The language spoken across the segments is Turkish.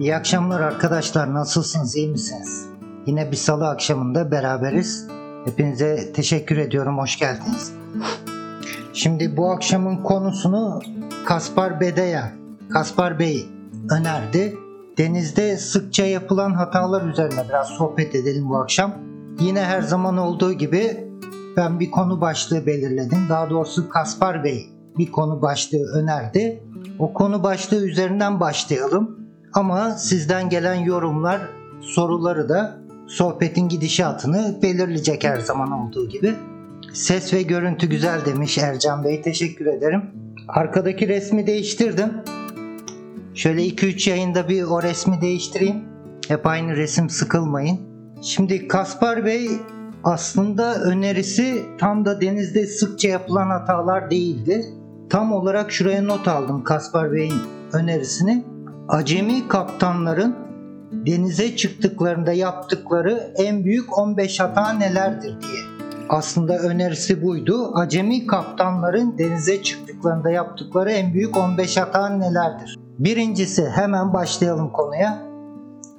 İyi akşamlar arkadaşlar. Nasılsınız? İyi misiniz? Yine bir salı akşamında beraberiz. Hepinize teşekkür ediyorum. Hoş geldiniz. Şimdi bu akşamın konusunu Kaspar Bedeya, Kaspar Bey önerdi. Denizde sıkça yapılan hatalar üzerine biraz sohbet edelim bu akşam. Yine her zaman olduğu gibi ben bir konu başlığı belirledim. Daha doğrusu Kaspar Bey bir konu başlığı önerdi. O konu başlığı üzerinden başlayalım. Ama sizden gelen yorumlar, soruları da sohbetin gidişatını belirleyecek her zaman olduğu gibi. Ses ve görüntü güzel demiş Ercan Bey. Teşekkür ederim. Arkadaki resmi değiştirdim. Şöyle 2-3 yayında bir o resmi değiştireyim. Hep aynı resim sıkılmayın. Şimdi Kaspar Bey aslında önerisi tam da denizde sıkça yapılan hatalar değildi. Tam olarak şuraya not aldım Kaspar Bey'in önerisini. Acemi kaptanların denize çıktıklarında yaptıkları en büyük 15 hata nelerdir diye. Aslında önerisi buydu. Acemi kaptanların denize çıktıklarında yaptıkları en büyük 15 hata nelerdir? Birincisi hemen başlayalım konuya.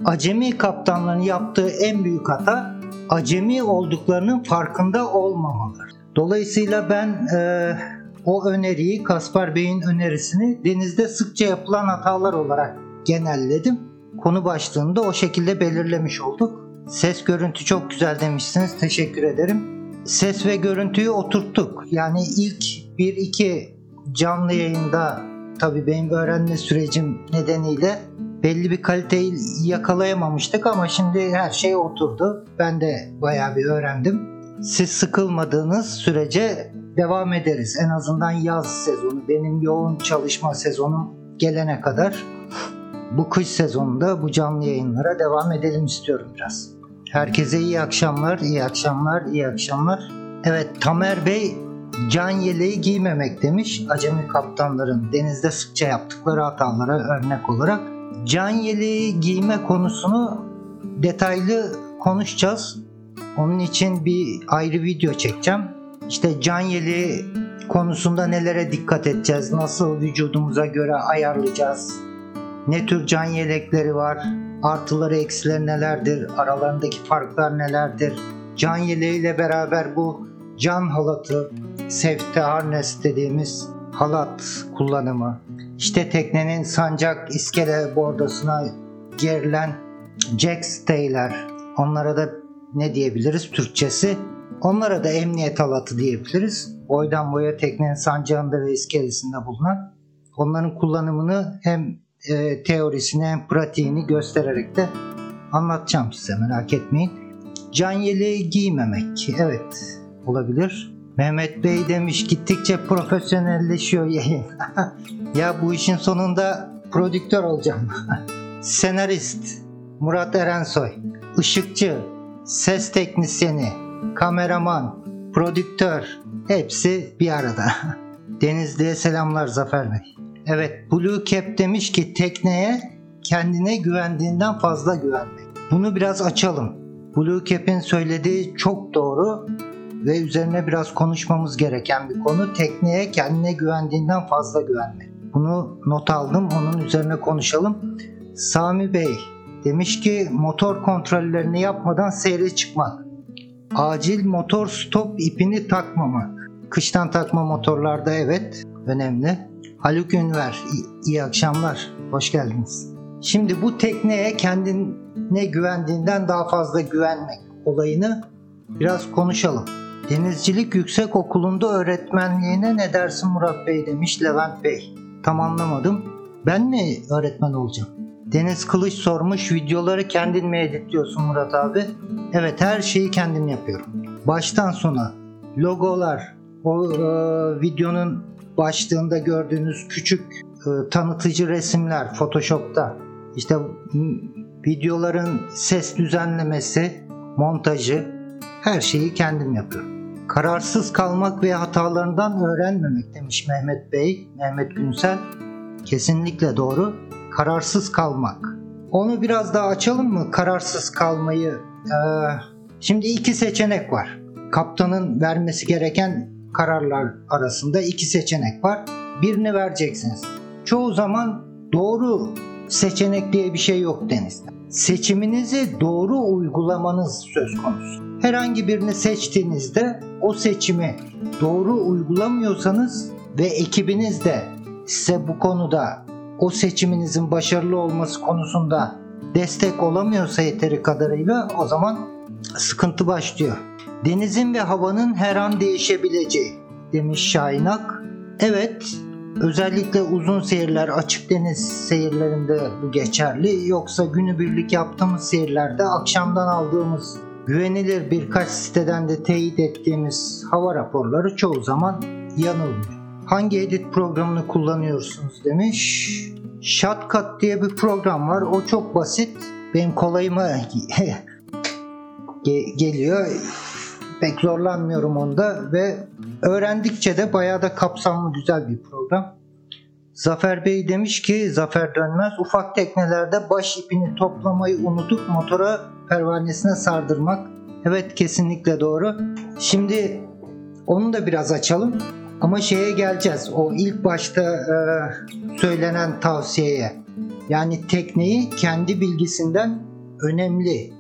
Acemi kaptanların yaptığı en büyük hata acemi olduklarının farkında olmamaları. Dolayısıyla ben e, o öneriyi Kaspar Bey'in önerisini denizde sıkça yapılan hatalar olarak genelledim. Konu başlığını o şekilde belirlemiş olduk. Ses görüntü çok güzel demişsiniz. Teşekkür ederim. Ses ve görüntüyü oturttuk. Yani ilk 1-2 canlı yayında tabii benim öğrenme sürecim nedeniyle belli bir kaliteyi yakalayamamıştık ama şimdi her şey oturdu. Ben de bayağı bir öğrendim. Siz sıkılmadığınız sürece devam ederiz. En azından yaz sezonu, benim yoğun çalışma sezonum gelene kadar bu kış sezonunda bu canlı yayınlara devam edelim istiyorum biraz. Herkese iyi akşamlar, iyi akşamlar, iyi akşamlar. Evet Tamer Bey can yeleği giymemek demiş. Acemi kaptanların denizde sıkça yaptıkları hatalara örnek olarak. Can yeleği giyme konusunu detaylı konuşacağız. Onun için bir ayrı video çekeceğim. İşte can yeleği konusunda nelere dikkat edeceğiz, nasıl vücudumuza göre ayarlayacağız, ne tür can yelekleri var, artıları eksileri nelerdir, aralarındaki farklar nelerdir, can yeleğiyle beraber bu can halatı, safety harness dediğimiz halat kullanımı, işte teknenin sancak iskele bordosuna gerilen jack stay'ler, onlara da ne diyebiliriz? Türkçesi? Onlara da emniyet halatı diyebiliriz. Boydan boya teknenin sancağında ve iskelesinde bulunan. Onların kullanımını hem e, teorisini hem pratiğini göstererek de anlatacağım size merak etmeyin. Can yeleği giymemek. Evet olabilir. Mehmet Bey demiş gittikçe profesyonelleşiyor yayın. ya bu işin sonunda prodüktör olacağım. Senarist Murat Erensoy, ışıkçı, ses teknisyeni, kameraman, prodüktör hepsi bir arada. Denizli'ye selamlar Zafer Bey. Evet Blue Cap demiş ki tekneye kendine güvendiğinden fazla güvenmek. Bunu biraz açalım. Blue Cap'in söylediği çok doğru ve üzerine biraz konuşmamız gereken bir konu. Tekneye kendine güvendiğinden fazla güvenmek. Bunu not aldım. Onun üzerine konuşalım. Sami Bey demiş ki motor kontrollerini yapmadan seyre çıkmak. Acil motor stop ipini takmamak. Kıştan takma motorlarda evet önemli. Haluk Ünver iyi akşamlar. Hoş geldiniz. Şimdi bu tekneye kendine güvendiğinden daha fazla güvenmek olayını biraz konuşalım. Denizcilik Yüksek Okulu'nda öğretmenliğine ne dersin Murat Bey demiş Levent Bey. Tam anlamadım. Ben mi öğretmen olacağım? Deniz Kılıç sormuş videoları kendin mi editliyorsun Murat abi? Evet her şeyi kendim yapıyorum. Baştan sona logolar, o e, videonun başlığında gördüğünüz küçük e, tanıtıcı resimler Photoshop'ta, işte videoların ses düzenlemesi, montajı her şeyi kendim yapıyorum. Kararsız kalmak ve hatalarından öğrenmemek demiş Mehmet Bey, Mehmet Günsel. Kesinlikle doğru. Kararsız kalmak. Onu biraz daha açalım mı? Kararsız kalmayı. Ee, şimdi iki seçenek var. Kaptanın vermesi gereken kararlar arasında iki seçenek var. Birini vereceksiniz. Çoğu zaman doğru seçenek diye bir şey yok denizde. Seçiminizi doğru uygulamanız söz konusu. Herhangi birini seçtiğinizde o seçimi doğru uygulamıyorsanız ve ekibiniz de size bu konuda o seçiminizin başarılı olması konusunda destek olamıyorsa yeteri kadarıyla o zaman sıkıntı başlıyor. Denizin ve havanın her an değişebileceği demiş Şahinak. Evet, özellikle uzun seyirler, açık deniz seyirlerinde bu geçerli. Yoksa günübirlik yaptığımız seyirlerde akşamdan aldığımız güvenilir birkaç siteden de teyit ettiğimiz hava raporları çoğu zaman yanılmıyor. Hangi edit programını kullanıyorsunuz demiş. Shotcut diye bir program var. O çok basit. Benim kolayıma ge- geliyor. Pek zorlanmıyorum onda ve öğrendikçe de bayağı da kapsamlı güzel bir program. Zafer Bey demiş ki Zafer Dönmez ufak teknelerde baş ipini toplamayı unutup motora pervanesine sardırmak. Evet kesinlikle doğru. Şimdi onu da biraz açalım. Ama şeye geleceğiz. O ilk başta e, söylenen tavsiyeye. Yani tekneyi kendi bilgisinden önemli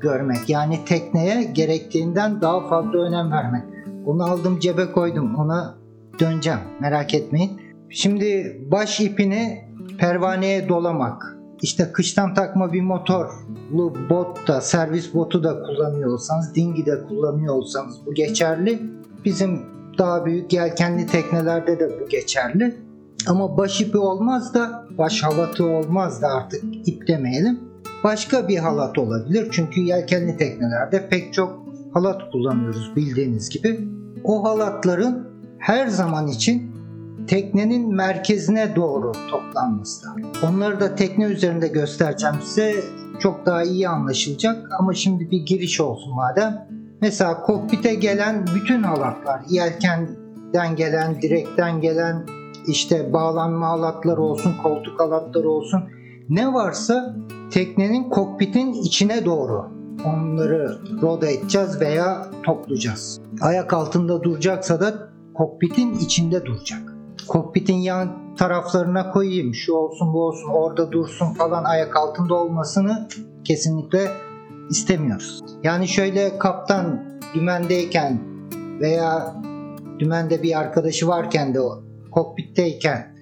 görmek. Yani tekneye gerektiğinden daha fazla önem vermek. Onu aldım cebe koydum. Ona döneceğim. Merak etmeyin. Şimdi baş ipini pervaneye dolamak. İşte kıştan takma bir motorlu bot da, servis botu da kullanıyor olsanız, dingi de kullanıyor olsanız bu geçerli. Bizim daha büyük yelkenli teknelerde de bu geçerli. Ama baş ipi olmaz da, baş halatı olmaz da artık ip demeyelim. Başka bir halat olabilir. Çünkü yelkenli teknelerde pek çok halat kullanıyoruz bildiğiniz gibi. O halatların her zaman için teknenin merkezine doğru toplanması lazım. Onları da tekne üzerinde göstereceğim size. Çok daha iyi anlaşılacak ama şimdi bir giriş olsun madem. Mesela kokpite gelen bütün halatlar, yelkenden gelen, direkten gelen, işte bağlanma halatları olsun, koltuk halatları olsun ne varsa teknenin kokpitin içine doğru onları roda edeceğiz veya toplayacağız. Ayak altında duracaksa da kokpitin içinde duracak. Kokpitin yan taraflarına koyayım, şu olsun bu olsun orada dursun falan ayak altında olmasını kesinlikle istemiyoruz. Yani şöyle kaptan dümendeyken veya dümende bir arkadaşı varken de o kokpitteyken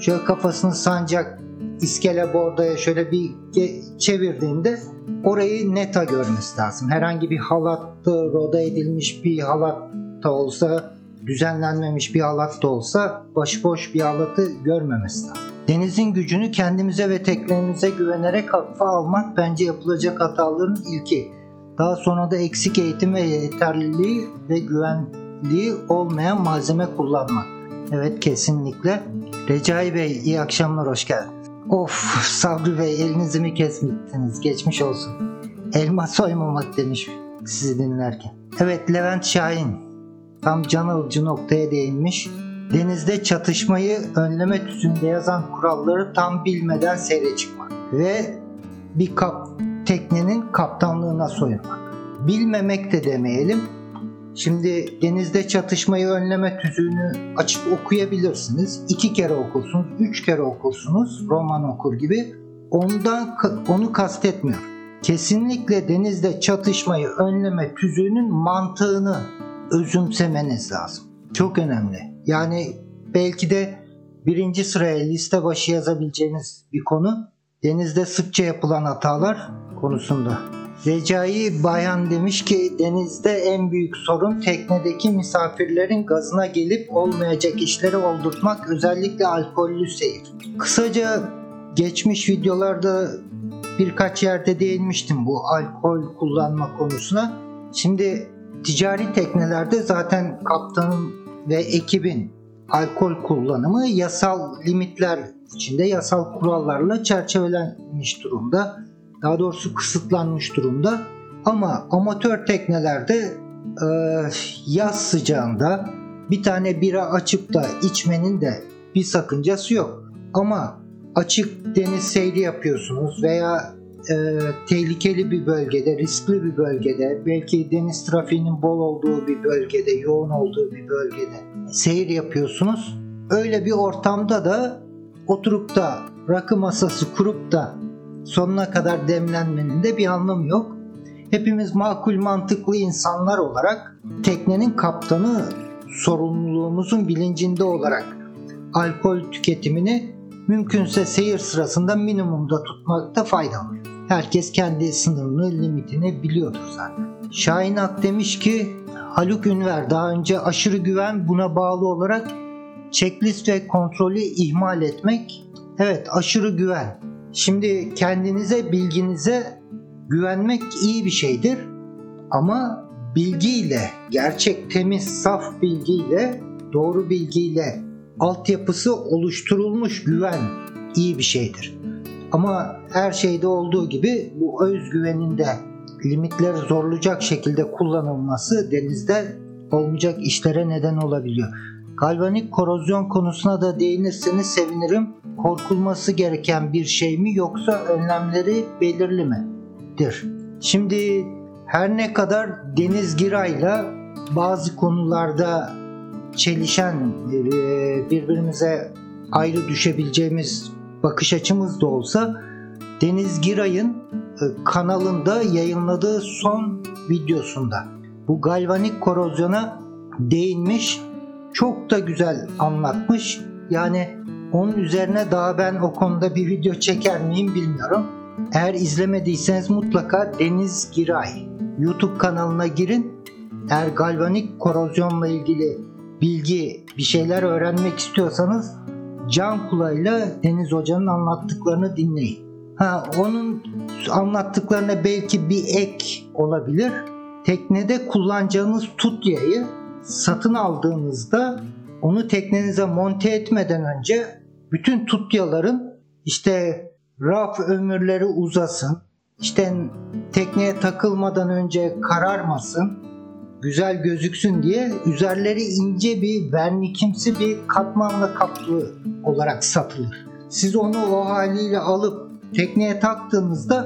şöyle kafasını sancak iskele bordaya şöyle bir çevirdiğinde orayı neta görmesi lazım. Herhangi bir halatta roda edilmiş bir halat da olsa düzenlenmemiş bir halat da olsa başıboş bir halatı görmemesi lazım. Denizin gücünü kendimize ve teknemize güvenerek hafife almak bence yapılacak hataların ilki. Daha sonra da eksik eğitim ve yeterliliği ve güvenliği olmayan malzeme kullanmak. Evet kesinlikle. Recai Bey iyi akşamlar hoş geldiniz. Of Sabri Bey elinizi mi kesmişsiniz geçmiş olsun. Elma soymamak demiş sizi dinlerken. Evet Levent Şahin tam can alıcı noktaya değinmiş. Denizde çatışmayı önleme tüzüğünde yazan kuralları tam bilmeden seyre çıkmak ve bir kap teknenin kaptanlığına soyunmak. Bilmemek de demeyelim. Şimdi denizde çatışmayı önleme tüzüğünü açıp okuyabilirsiniz. İki kere okursunuz, üç kere okursunuz roman okur gibi. Ondan onu kastetmiyorum. Kesinlikle denizde çatışmayı önleme tüzüğünün mantığını özümsemeniz lazım. Çok önemli. Yani belki de birinci sıraya liste başı yazabileceğiniz bir konu denizde sıkça yapılan hatalar konusunda. Recai Bayan demiş ki denizde en büyük sorun teknedeki misafirlerin gazına gelip olmayacak işleri oldurtmak özellikle alkollü seyir. Kısaca geçmiş videolarda birkaç yerde değinmiştim bu alkol kullanma konusuna. Şimdi ticari teknelerde zaten kaptanın ve ekibin alkol kullanımı yasal limitler içinde yasal kurallarla çerçevelenmiş durumda. Daha doğrusu kısıtlanmış durumda. Ama amatör teknelerde e, yaz sıcağında bir tane bira açıp da içmenin de bir sakıncası yok. Ama açık deniz seyri yapıyorsunuz veya e, tehlikeli bir bölgede, riskli bir bölgede, belki deniz trafiğinin bol olduğu bir bölgede, yoğun olduğu bir bölgede seyir yapıyorsunuz. Öyle bir ortamda da oturup da rakı masası kurup da sonuna kadar demlenmenin de bir anlamı yok. Hepimiz makul mantıklı insanlar olarak teknenin kaptanı sorumluluğumuzun bilincinde olarak alkol tüketimini mümkünse seyir sırasında minimumda tutmakta fayda var. Herkes kendi sınırını, limitini biliyordur zaten. Şahin Ak demiş ki Haluk Ünver daha önce aşırı güven buna bağlı olarak checklist ve kontrolü ihmal etmek. Evet aşırı güven. Şimdi kendinize, bilginize güvenmek iyi bir şeydir. Ama bilgiyle, gerçek, temiz, saf bilgiyle, doğru bilgiyle altyapısı oluşturulmuş güven iyi bir şeydir. Ama her şeyde olduğu gibi bu özgüvenin de limitleri zorlayacak şekilde kullanılması denizde olmayacak işlere neden olabiliyor. Galvanik korozyon konusuna da değinirseniz sevinirim. Korkulması gereken bir şey mi yoksa önlemleri belirli midir? Şimdi her ne kadar Deniz Giray'la bazı konularda çelişen birbirimize ayrı düşebileceğimiz bakış açımız da olsa Deniz Giray'ın kanalında yayınladığı son videosunda bu galvanik korozyona değinmiş çok da güzel anlatmış. Yani onun üzerine daha ben o konuda bir video çeker miyim bilmiyorum. Eğer izlemediyseniz mutlaka Deniz Giray YouTube kanalına girin. Eğer galvanik korozyonla ilgili bilgi, bir şeyler öğrenmek istiyorsanız can kulağıyla Deniz Hoca'nın anlattıklarını dinleyin. Ha, onun anlattıklarına belki bir ek olabilir. Teknede kullanacağınız tutyayı satın aldığınızda onu teknenize monte etmeden önce bütün tutyaların işte raf ömürleri uzasın, işte tekneye takılmadan önce kararmasın, güzel gözüksün diye üzerleri ince bir vernikimsi bir katmanla kaplı olarak satılır. Siz onu o haliyle alıp tekneye taktığınızda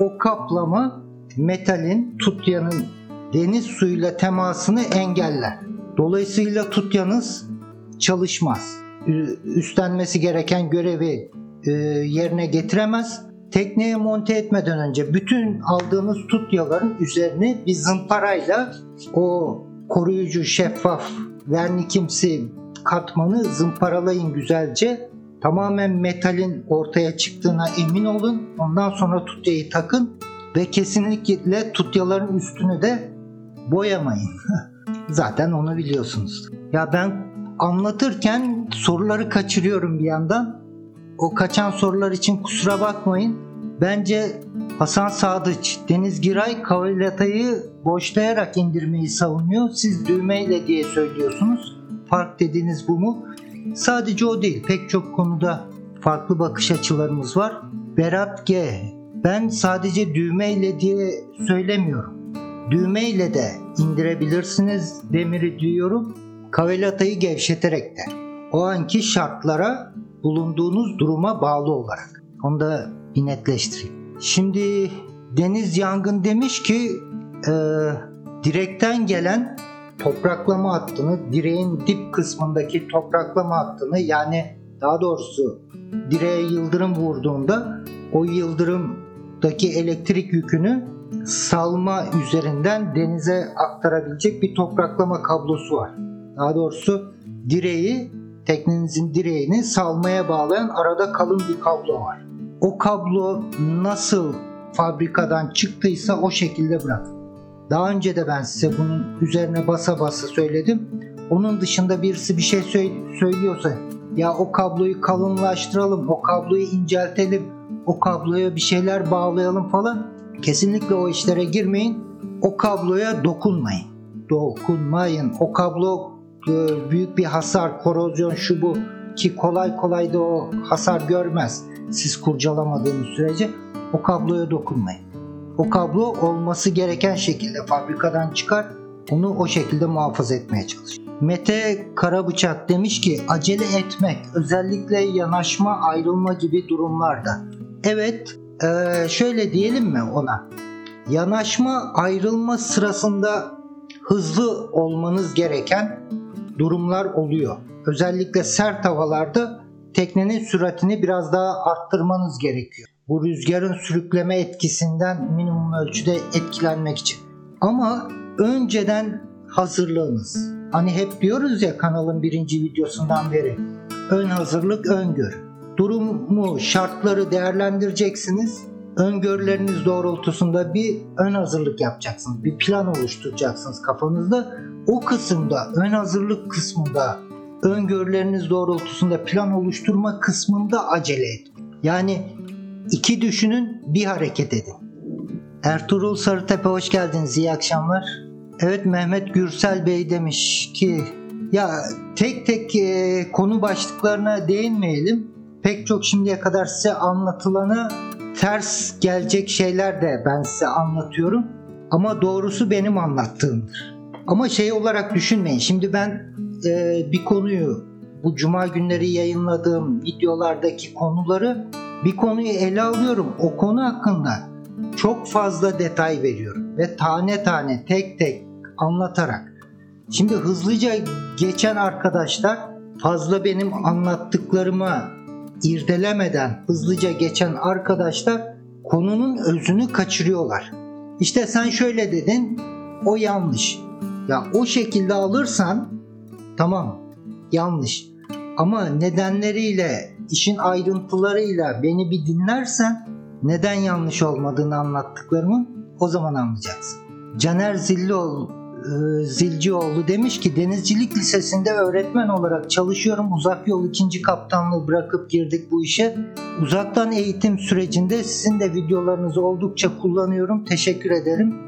o kaplama metalin, tutyanın deniz suyuyla temasını engeller. Dolayısıyla tutyanız çalışmaz. Üstlenmesi gereken görevi e, yerine getiremez. Tekneye monte etmeden önce bütün aldığınız tutyaların üzerini bir zımparayla o koruyucu şeffaf vernikimsi katmanı zımparalayın güzelce. Tamamen metalin ortaya çıktığına emin olun. Ondan sonra tutyayı takın ve kesinlikle tutyaların üstünü de boyamayın. Zaten onu biliyorsunuz. Ya ben anlatırken soruları kaçırıyorum bir yandan. O kaçan sorular için kusura bakmayın. Bence Hasan Sadıç, Deniz Giray kavalatayı boşlayarak indirmeyi savunuyor. Siz düğmeyle diye söylüyorsunuz. Fark dediğiniz bu mu? Sadece o değil. Pek çok konuda farklı bakış açılarımız var. Berat G. Ben sadece düğmeyle diye söylemiyorum. Düğmeyle de indirebilirsiniz demiri diyorum. Kavelatayı gevşeterek de. O anki şartlara bulunduğunuz duruma bağlı olarak. Onu da bir netleştireyim. Şimdi Deniz Yangın demiş ki e, direkten gelen topraklama hattını, direğin dip kısmındaki topraklama hattını yani daha doğrusu direğe yıldırım vurduğunda o yıldırımdaki elektrik yükünü salma üzerinden denize aktarabilecek bir topraklama kablosu var. Daha doğrusu direği, teknenizin direğini salmaya bağlayan arada kalın bir kablo var. O kablo nasıl fabrikadan çıktıysa o şekilde bırakın. Daha önce de ben size bunun üzerine basa basa söyledim. Onun dışında birisi bir şey söylüyorsa ya o kabloyu kalınlaştıralım, o kabloyu inceltelim, o kabloya bir şeyler bağlayalım falan. Kesinlikle o işlere girmeyin. O kabloya dokunmayın. Dokunmayın. O kablo büyük bir hasar, korozyon şu bu ki kolay kolay da o hasar görmez. Siz kurcalamadığınız sürece o kabloya dokunmayın. O kablo olması gereken şekilde fabrikadan çıkar. Onu o şekilde muhafaza etmeye çalışın. Mete Karabıçak demiş ki acele etmek özellikle yanaşma ayrılma gibi durumlarda. Evet ee, şöyle diyelim mi ona? Yanaşma ayrılma sırasında hızlı olmanız gereken durumlar oluyor. Özellikle sert havalarda teknenin süratini biraz daha arttırmanız gerekiyor. Bu rüzgarın sürükleme etkisinden minimum ölçüde etkilenmek için. Ama önceden hazırlığınız. Hani hep diyoruz ya kanalın birinci videosundan beri. Ön hazırlık, öngör. Durumu, şartları değerlendireceksiniz. Öngörüleriniz doğrultusunda bir ön hazırlık yapacaksınız. Bir plan oluşturacaksınız kafanızda. O kısımda, ön hazırlık kısmında, öngörüleriniz doğrultusunda plan oluşturma kısmında acele edin. Yani iki düşünün, bir hareket edin. Ertuğrul Sarıtepe hoş geldiniz. İyi akşamlar. Evet Mehmet Gürsel Bey demiş ki ya tek tek e, konu başlıklarına değinmeyelim. Pek çok şimdiye kadar size anlatılanı ters gelecek şeyler de ben size anlatıyorum. Ama doğrusu benim anlattığımdır. Ama şey olarak düşünmeyin. Şimdi ben e, bir konuyu bu cuma günleri yayınladığım videolardaki konuları bir konuyu ele alıyorum. O konu hakkında çok fazla detay veriyorum ve tane tane tek tek anlatarak. Şimdi hızlıca geçen arkadaşlar fazla benim anlattıklarımı irdelemeden hızlıca geçen arkadaşlar konunun özünü kaçırıyorlar. İşte sen şöyle dedin, o yanlış. Ya o şekilde alırsan tamam yanlış. Ama nedenleriyle, işin ayrıntılarıyla beni bir dinlersen neden yanlış olmadığını anlattıklarımı o zaman anlayacaksın. Caner Zillioğlu, e, Zilcioğlu demiş ki Denizcilik Lisesi'nde öğretmen olarak çalışıyorum. Uzak yol ikinci kaptanlığı bırakıp girdik bu işe. Uzaktan eğitim sürecinde sizin de videolarınızı oldukça kullanıyorum. Teşekkür ederim.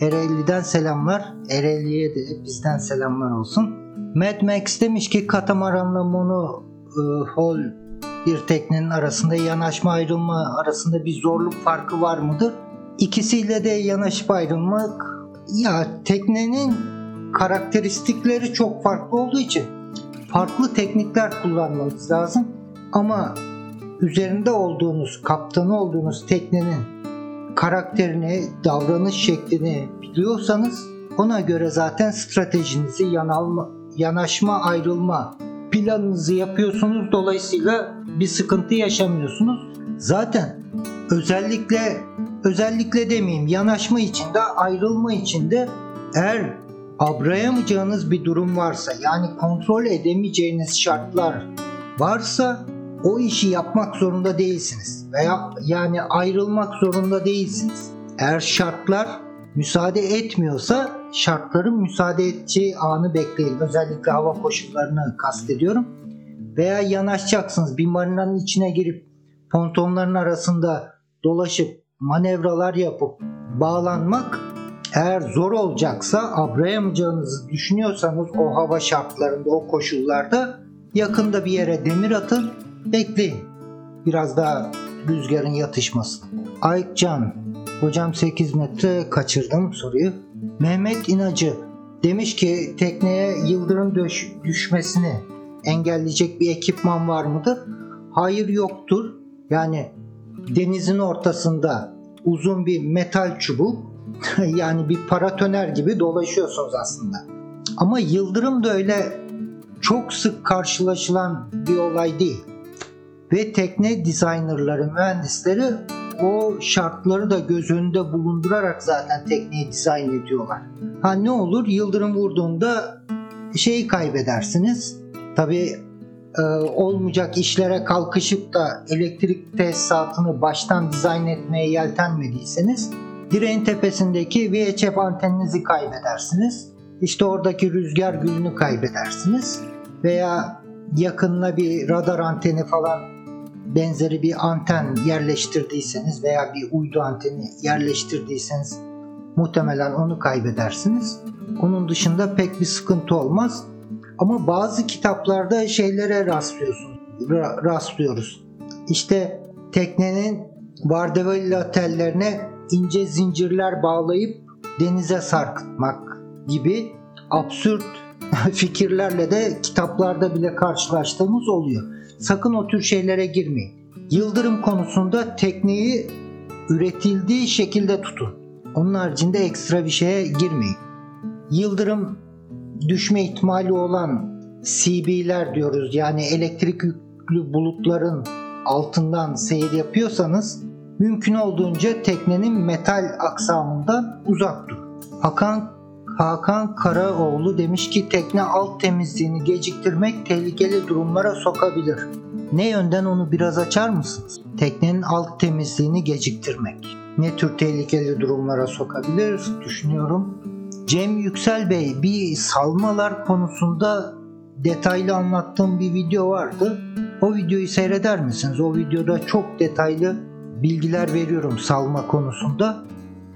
Ereğli'den selamlar. Ereğli'ye de bizden selamlar olsun. Mad Max demiş ki katamaranla mono e, hol bir teknenin arasında yanaşma ayrılma arasında bir zorluk farkı var mıdır? İkisiyle de yanaşıp ayrılmak ya teknenin karakteristikleri çok farklı olduğu için farklı teknikler kullanmanız lazım. Ama üzerinde olduğunuz, kaptanı olduğunuz teknenin karakterini, davranış şeklini biliyorsanız ona göre zaten stratejinizi yanalma, yanaşma, ayrılma planınızı yapıyorsunuz. Dolayısıyla bir sıkıntı yaşamıyorsunuz. Zaten özellikle özellikle demeyeyim yanaşma içinde ayrılma içinde eğer abrayamayacağınız bir durum varsa yani kontrol edemeyeceğiniz şartlar varsa o işi yapmak zorunda değilsiniz veya yani ayrılmak zorunda değilsiniz. Eğer şartlar müsaade etmiyorsa şartların müsaade edeceği anı bekleyin. Özellikle hava koşullarını kastediyorum. Veya yanaşacaksınız bir marinanın içine girip pontonların arasında dolaşıp manevralar yapıp bağlanmak eğer zor olacaksa abrayamayacağınızı düşünüyorsanız o hava şartlarında o koşullarda yakında bir yere demir atın bekleyin. Biraz daha rüzgarın yatışmasını. Ayıkcan Hocam 8 metre kaçırdım soruyu. Mehmet İnacı demiş ki tekneye yıldırım düş düşmesini engelleyecek bir ekipman var mıdır? Hayır yoktur. Yani denizin ortasında uzun bir metal çubuk yani bir paratoner gibi dolaşıyorsunuz aslında. Ama yıldırım da öyle çok sık karşılaşılan bir olay değil. Ve tekne dizaynerları, mühendisleri o şartları da göz önünde bulundurarak zaten tekneyi dizayn ediyorlar. Ha ne olur yıldırım vurduğunda şeyi kaybedersiniz. Tabi e, olmayacak işlere kalkışıp da elektrik tesisatını baştan dizayn etmeye yeltenmediyseniz direğin tepesindeki VHF anteninizi kaybedersiniz. İşte oradaki rüzgar gülünü kaybedersiniz. Veya yakınına bir radar anteni falan benzeri bir anten yerleştirdiyseniz veya bir uydu anteni yerleştirdiyseniz muhtemelen onu kaybedersiniz. Onun dışında pek bir sıkıntı olmaz. Ama bazı kitaplarda şeylere rastlıyorsunuz. Ra- rastlıyoruz. İşte teknenin Vardavella tellerine ince zincirler bağlayıp denize sarkıtmak gibi absürt fikirlerle de kitaplarda bile karşılaştığımız oluyor. Sakın o tür şeylere girmeyin. Yıldırım konusunda tekneyi üretildiği şekilde tutun. Onun haricinde ekstra bir şeye girmeyin. Yıldırım düşme ihtimali olan CB'ler diyoruz. Yani elektrik gürültülü bulutların altından seyir yapıyorsanız mümkün olduğunca teknenin metal aksamından uzak dur. Hakan Hakan Karaoğlu demiş ki tekne alt temizliğini geciktirmek tehlikeli durumlara sokabilir. Ne yönden onu biraz açar mısınız? Teknenin alt temizliğini geciktirmek. Ne tür tehlikeli durumlara sokabilir düşünüyorum. Cem Yüksel Bey bir salmalar konusunda detaylı anlattığım bir video vardı. O videoyu seyreder misiniz? O videoda çok detaylı bilgiler veriyorum salma konusunda.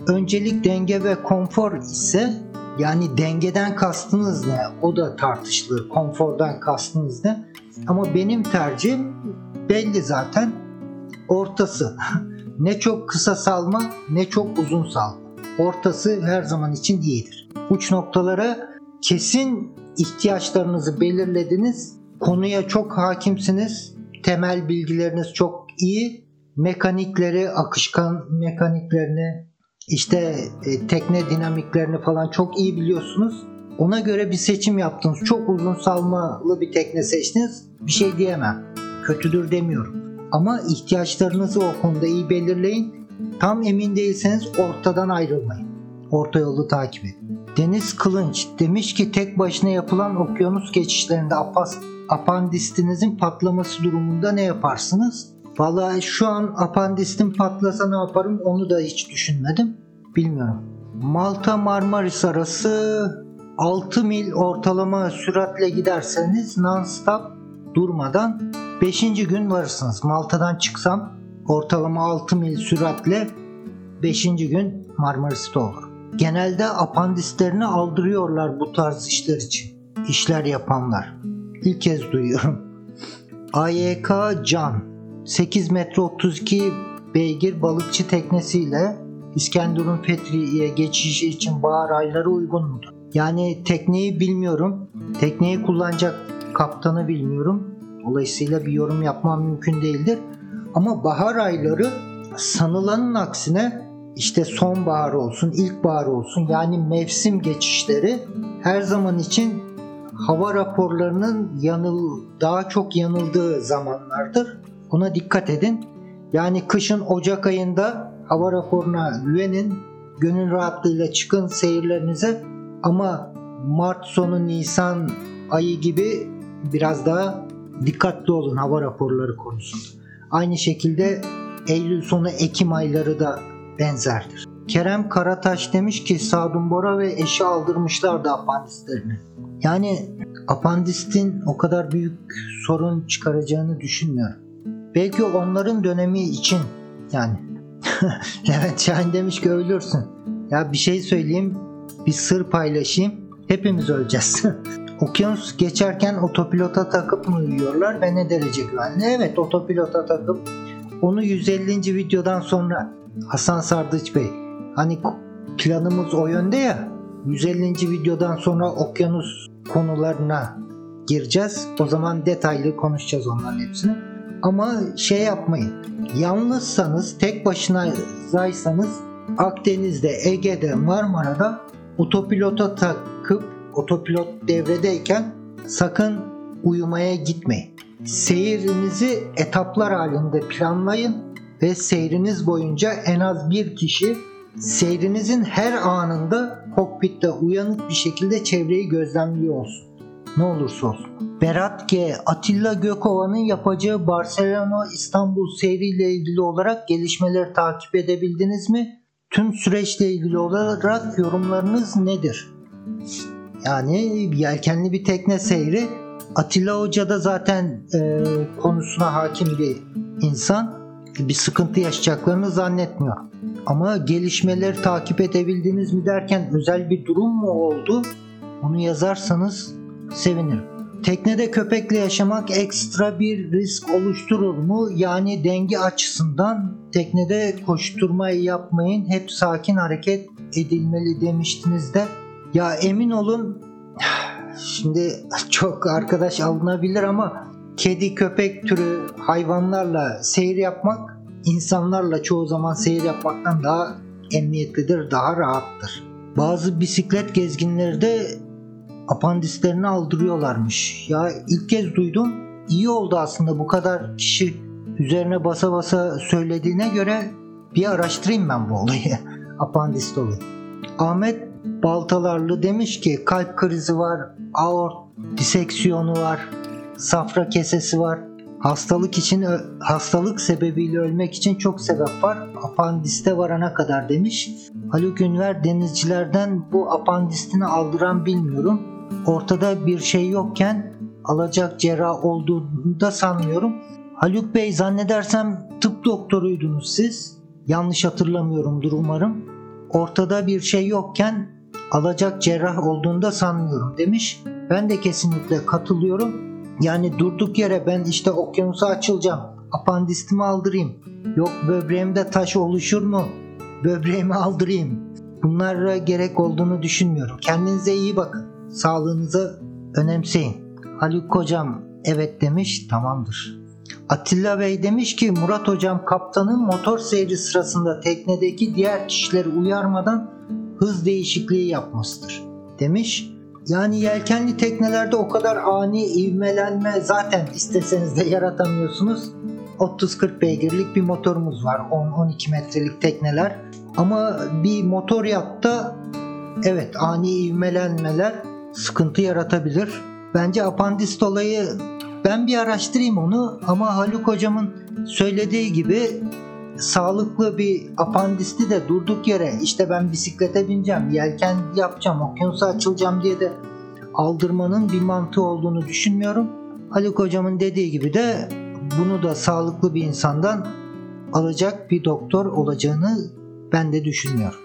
Öncelik denge ve konfor ise yani dengeden kastınız ne? O da tartışılır. Konfordan kastınız ne? Ama benim tercihim belli zaten. Ortası. ne çok kısa salma ne çok uzun salma. Ortası her zaman için iyidir. Uç noktalara kesin ihtiyaçlarınızı belirlediniz. Konuya çok hakimsiniz. Temel bilgileriniz çok iyi. Mekanikleri, akışkan mekaniklerini, işte e, tekne dinamiklerini falan çok iyi biliyorsunuz. Ona göre bir seçim yaptınız. Çok uzun salmalı bir tekne seçtiniz. Bir şey diyemem. Kötüdür demiyorum. Ama ihtiyaçlarınızı o konuda iyi belirleyin. Tam emin değilseniz ortadan ayrılmayın. Orta yolu takip edin. Deniz Kılınç demiş ki tek başına yapılan okyanus geçişlerinde apas, apandistinizin patlaması durumunda ne yaparsınız? Vallahi şu an apandistim patlasa ne yaparım onu da hiç düşünmedim. Bilmiyorum. Malta Marmaris arası 6 mil ortalama süratle giderseniz non-stop durmadan 5. gün varırsınız. Malta'dan çıksam ortalama 6 mil süratle 5. gün Marmaris'te olur. Genelde apandislerini aldırıyorlar bu tarz işler için. İşler yapanlar. İlk kez duyuyorum. AYK Can 8 metre 32 beygir balıkçı teknesiyle İskenderun Fethiye'ye geçişi için bahar ayları uygun mudur? Yani tekneyi bilmiyorum. Tekneyi kullanacak kaptanı bilmiyorum. Dolayısıyla bir yorum yapmam mümkün değildir. Ama bahar ayları sanılanın aksine işte sonbahar olsun, ilkbahar olsun yani mevsim geçişleri her zaman için hava raporlarının yanıl daha çok yanıldığı zamanlardır. Buna dikkat edin. Yani kışın Ocak ayında hava raporuna güvenin. Gönül rahatlığıyla çıkın seyirlerinize. Ama Mart sonu Nisan ayı gibi biraz daha dikkatli olun hava raporları konusunda. Aynı şekilde Eylül sonu Ekim ayları da benzerdir. Kerem Karataş demiş ki Sadun Bora ve eşi aldırmışlardı apandislerini. Yani apandistin o kadar büyük sorun çıkaracağını düşünmüyorum. Belki onların dönemi için yani Levent Şahin demiş ki ölürsün. Ya bir şey söyleyeyim, bir sır paylaşayım. Hepimiz öleceğiz. Okyanus geçerken otopilota takıp mı uyuyorlar ve ne derece güvenli? Evet otopilota takıp onu 150. videodan sonra Hasan Sardıç Bey hani planımız o yönde ya 150. videodan sonra okyanus konularına gireceğiz. O zaman detaylı konuşacağız onların hepsini. Ama şey yapmayın. Yalnızsanız, tek başınaysanız Akdeniz'de, Ege'de, Marmara'da otopilota takıp otopilot devredeyken sakın uyumaya gitmeyin. Seyrinizi etaplar halinde planlayın ve seyriniz boyunca en az bir kişi seyrinizin her anında kokpitte uyanık bir şekilde çevreyi gözlemliyor olsun. Ne olursa olsun. Berat G. Atilla Gökova'nın yapacağı Barcelona İstanbul seyriyle ilgili olarak gelişmeleri takip edebildiniz mi? Tüm süreçle ilgili olarak yorumlarınız nedir? Yani yelkenli bir tekne seyri. Atilla Hoca da zaten e, konusuna hakim bir insan. Bir sıkıntı yaşayacaklarını zannetmiyorum. Ama gelişmeleri takip edebildiniz mi derken özel bir durum mu oldu? Onu yazarsanız sevinirim. Teknede köpekle yaşamak ekstra bir risk oluşturur mu? Yani denge açısından teknede koşturmayı yapmayın. Hep sakin hareket edilmeli demiştiniz de. Ya emin olun şimdi çok arkadaş alınabilir ama kedi köpek türü hayvanlarla seyir yapmak insanlarla çoğu zaman seyir yapmaktan daha emniyetlidir, daha rahattır. Bazı bisiklet gezginleri de apandislerini aldırıyorlarmış. Ya ilk kez duydum. iyi oldu aslında bu kadar kişi üzerine basa basa söylediğine göre bir araştırayım ben bu olayı. Apandist olayı. Ahmet Baltalarlı demiş ki kalp krizi var, aort diseksiyonu var, safra kesesi var. Hastalık için hastalık sebebiyle ölmek için çok sebep var. Apandiste varana kadar demiş. Haluk Ünver denizcilerden bu apandistini aldıran bilmiyorum. Ortada bir şey yokken alacak cerrah olduğunu da sanmıyorum. Haluk Bey zannedersem tıp doktoruydunuz siz. Yanlış hatırlamıyorumdur umarım. Ortada bir şey yokken alacak cerrah olduğunu da sanmıyorum demiş. Ben de kesinlikle katılıyorum. Yani durduk yere ben işte okyanusa açılacağım. Apandistimi aldırayım. Yok böbreğimde taş oluşur mu? Böbreğimi aldırayım. Bunlara gerek olduğunu düşünmüyorum. Kendinize iyi bakın. Sağlığınızı önemseyin. Haluk hocam evet demiş tamamdır. Atilla Bey demiş ki Murat hocam kaptanın motor seyri sırasında teknedeki diğer kişileri uyarmadan hız değişikliği yapmasıdır demiş. Yani yelkenli teknelerde o kadar ani ivmelenme zaten isteseniz de yaratamıyorsunuz. 30-40 beygirlik bir motorumuz var. 10-12 metrelik tekneler. Ama bir motor yatta evet ani ivmelenmeler sıkıntı yaratabilir. Bence apandist olayı ben bir araştırayım onu ama Haluk hocamın söylediği gibi sağlıklı bir apandisti de durduk yere işte ben bisiklete bineceğim, yelken yapacağım, okyanusa açılacağım diye de aldırmanın bir mantığı olduğunu düşünmüyorum. Haluk hocamın dediği gibi de bunu da sağlıklı bir insandan alacak bir doktor olacağını ben de düşünmüyorum.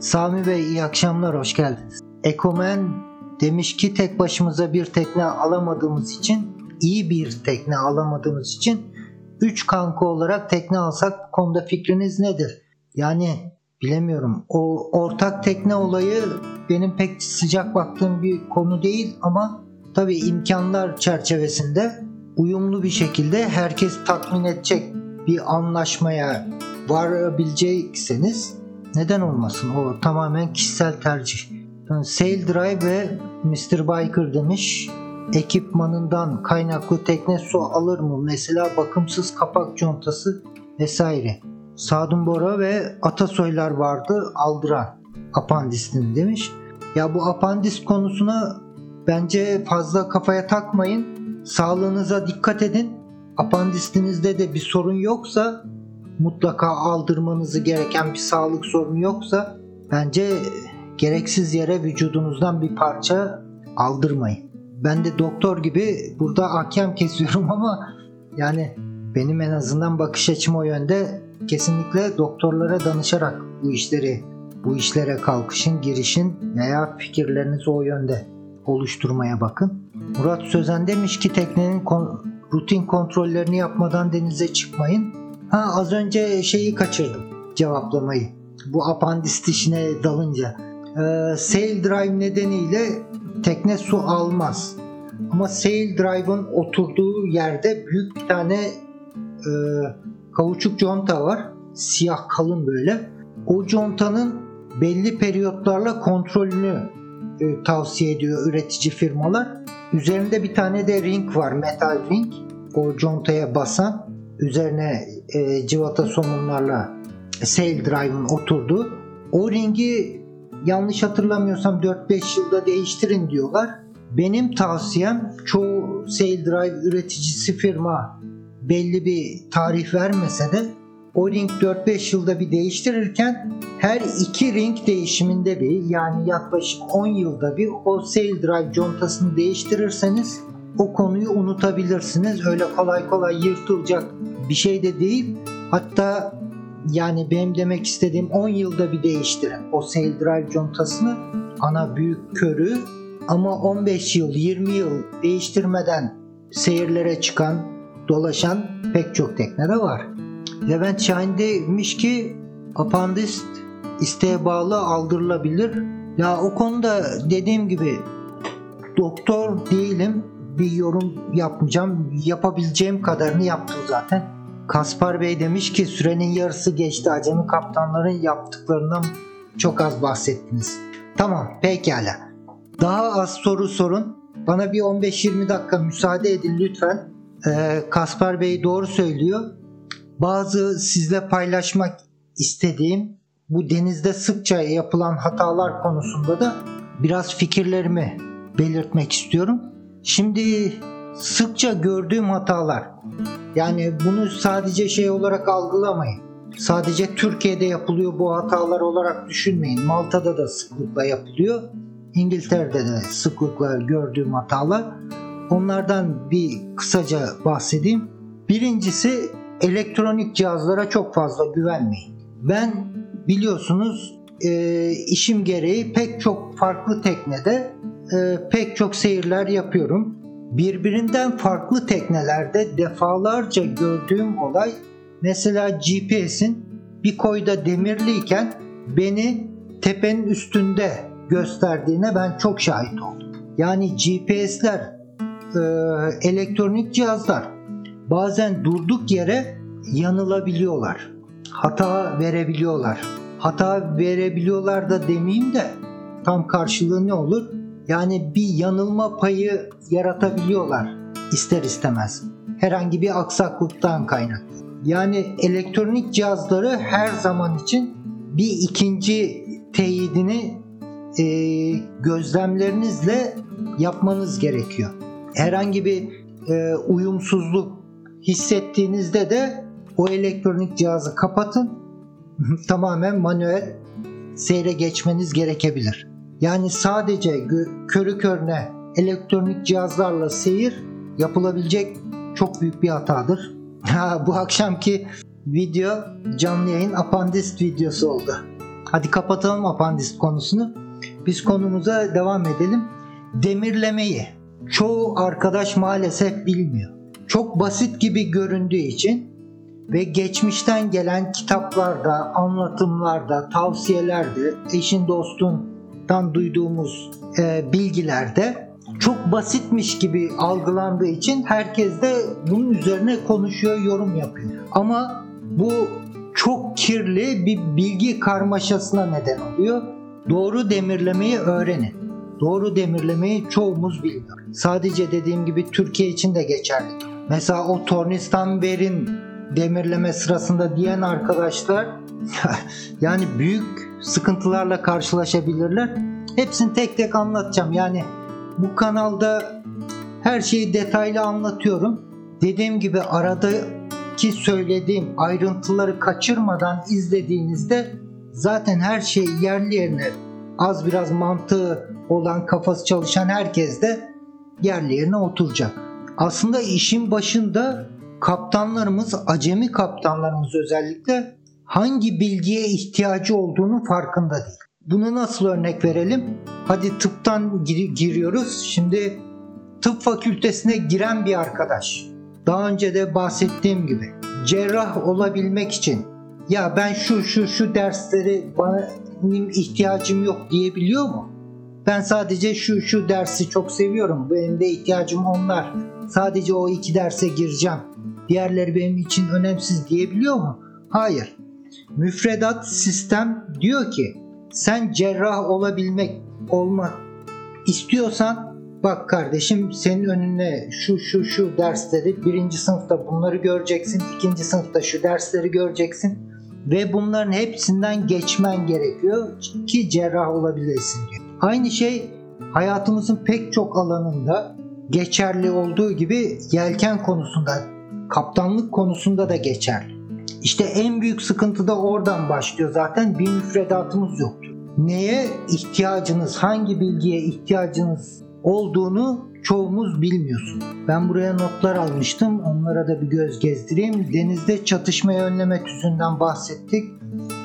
Sami Bey iyi akşamlar, hoş geldiniz. Ekomen demiş ki tek başımıza bir tekne alamadığımız için, iyi bir tekne alamadığımız için 3 kanka olarak tekne alsak konuda fikriniz nedir? Yani bilemiyorum. O ortak tekne olayı benim pek sıcak baktığım bir konu değil ama tabii imkanlar çerçevesinde uyumlu bir şekilde herkes tatmin edecek bir anlaşmaya varabilecekseniz neden olmasın? O tamamen kişisel tercih. Sail Drive ve Mr. Biker demiş ekipmanından kaynaklı tekne su alır mı? Mesela bakımsız kapak contası vesaire. Sadun Bora ve Atasoylar vardı aldıran apandisini demiş. Ya bu apandis konusuna bence fazla kafaya takmayın. Sağlığınıza dikkat edin. Apandistinizde de bir sorun yoksa mutlaka aldırmanızı gereken bir sağlık sorunu yoksa bence gereksiz yere vücudunuzdan bir parça aldırmayın ben de doktor gibi burada ahkam kesiyorum ama yani benim en azından bakış açım o yönde kesinlikle doktorlara danışarak bu işleri bu işlere kalkışın, girişin veya fikirlerinizi o yönde oluşturmaya bakın. Murat Sözen demiş ki teknenin kon- rutin kontrollerini yapmadan denize çıkmayın. Ha az önce şeyi kaçırdım cevaplamayı. Bu apandist işine dalınca. Ee, sail drive nedeniyle tekne su almaz. Ama Sail Drive'ın oturduğu yerde büyük bir tane e, kauçuk conta var. Siyah kalın böyle. O contanın belli periyotlarla kontrolünü e, tavsiye ediyor üretici firmalar. Üzerinde bir tane de ring var, metal ring. O contaya basan, üzerine e, civata somunlarla Sail Drive'ın oturduğu. O ringi yanlış hatırlamıyorsam 4-5 yılda değiştirin diyorlar. Benim tavsiyem çoğu Sail Drive üreticisi firma belli bir tarih vermese de o ring 4-5 yılda bir değiştirirken her iki ring değişiminde bir yani yaklaşık 10 yılda bir o Sail Drive contasını değiştirirseniz o konuyu unutabilirsiniz. Öyle kolay kolay yırtılacak bir şey de değil. Hatta yani benim demek istediğim 10 yılda bir değiştirin o Sail Drive contasını. Ana büyük körü ama 15 yıl 20 yıl değiştirmeden seyirlere çıkan dolaşan pek çok tekne de var. Levent Şahin demiş ki apandist isteğe bağlı aldırılabilir. Ya o konuda dediğim gibi doktor değilim. Bir yorum yapmayacağım. Yapabileceğim kadarını yaptım zaten. Kaspar Bey demiş ki sürenin yarısı geçti. Acemi kaptanların yaptıklarından çok az bahsettiniz. Tamam pekala. Daha az soru sorun. Bana bir 15-20 dakika müsaade edin lütfen. Ee, Kaspar Bey doğru söylüyor. Bazı sizle paylaşmak istediğim bu denizde sıkça yapılan hatalar konusunda da biraz fikirlerimi belirtmek istiyorum. Şimdi sıkça gördüğüm hatalar yani bunu sadece şey olarak algılamayın. Sadece Türkiye'de yapılıyor bu hatalar olarak düşünmeyin. Malta'da da sıklıkla yapılıyor. İngiltere'de de sıklıkla gördüğüm hatalar. Onlardan bir kısaca bahsedeyim. Birincisi elektronik cihazlara çok fazla güvenmeyin. Ben biliyorsunuz e, işim gereği pek çok farklı teknede e, pek çok seyirler yapıyorum. Birbirinden farklı teknelerde defalarca gördüğüm olay mesela GPS'in bir koyda demirliyken beni tepenin üstünde gösterdiğine ben çok şahit oldum. Yani GPS'ler e, elektronik cihazlar bazen durduk yere yanılabiliyorlar. Hata verebiliyorlar. Hata verebiliyorlar da demeyeyim de tam karşılığı ne olur? Yani bir yanılma payı yaratabiliyorlar ister istemez. Herhangi bir aksaklıktan kaynaklı. Yani elektronik cihazları her zaman için bir ikinci teyidini e, gözlemlerinizle yapmanız gerekiyor. Herhangi bir e, uyumsuzluk hissettiğinizde de o elektronik cihazı kapatın. Tamamen manuel seyre geçmeniz gerekebilir. Yani sadece körü körüne elektronik cihazlarla seyir yapılabilecek çok büyük bir hatadır. Ha, bu akşamki video canlı yayın apandist videosu oldu. Hadi kapatalım apandist konusunu. Biz konumuza devam edelim. Demirlemeyi çoğu arkadaş maalesef bilmiyor. Çok basit gibi göründüğü için ve geçmişten gelen kitaplarda, anlatımlarda, tavsiyelerde, eşin dostundan duyduğumuz e, bilgilerde çok basitmiş gibi algılandığı için herkes de bunun üzerine konuşuyor, yorum yapıyor. Ama bu çok kirli bir bilgi karmaşasına neden oluyor. Doğru demirlemeyi öğrenin. Doğru demirlemeyi çoğumuz bilmiyor. Sadece dediğim gibi Türkiye için de geçerli. Mesela o tornistan verin demirleme sırasında diyen arkadaşlar yani büyük sıkıntılarla karşılaşabilirler. Hepsini tek tek anlatacağım. Yani bu kanalda her şeyi detaylı anlatıyorum. Dediğim gibi aradaki söylediğim ayrıntıları kaçırmadan izlediğinizde zaten her şey yerli yerine az biraz mantığı olan kafası çalışan herkes de yerli yerine oturacak. Aslında işin başında kaptanlarımız, acemi kaptanlarımız özellikle hangi bilgiye ihtiyacı olduğunu farkında değil. Bunu nasıl örnek verelim? Hadi tıptan gir- giriyoruz. Şimdi tıp fakültesine giren bir arkadaş. Daha önce de bahsettiğim gibi cerrah olabilmek için ya ben şu şu şu dersleri bana ihtiyacım yok diyebiliyor mu? Ben sadece şu şu dersi çok seviyorum. Benim de ihtiyacım onlar. Sadece o iki derse gireceğim. Diğerleri benim için önemsiz diyebiliyor mu? Hayır. Müfredat sistem diyor ki sen cerrah olabilmek olmak istiyorsan bak kardeşim senin önüne şu şu şu dersleri birinci sınıfta bunları göreceksin ikinci sınıfta şu dersleri göreceksin ve bunların hepsinden geçmen gerekiyor ki cerrah olabilesin diyor. Aynı şey hayatımızın pek çok alanında geçerli olduğu gibi yelken konusunda, kaptanlık konusunda da geçerli. İşte en büyük sıkıntı da oradan başlıyor zaten bir müfredatımız yoktur. Neye ihtiyacınız, hangi bilgiye ihtiyacınız olduğunu çoğumuz bilmiyorsun. Ben buraya notlar almıştım. Onlara da bir göz gezdireyim. Denizde çatışmayı önleme tüzünden bahsettik.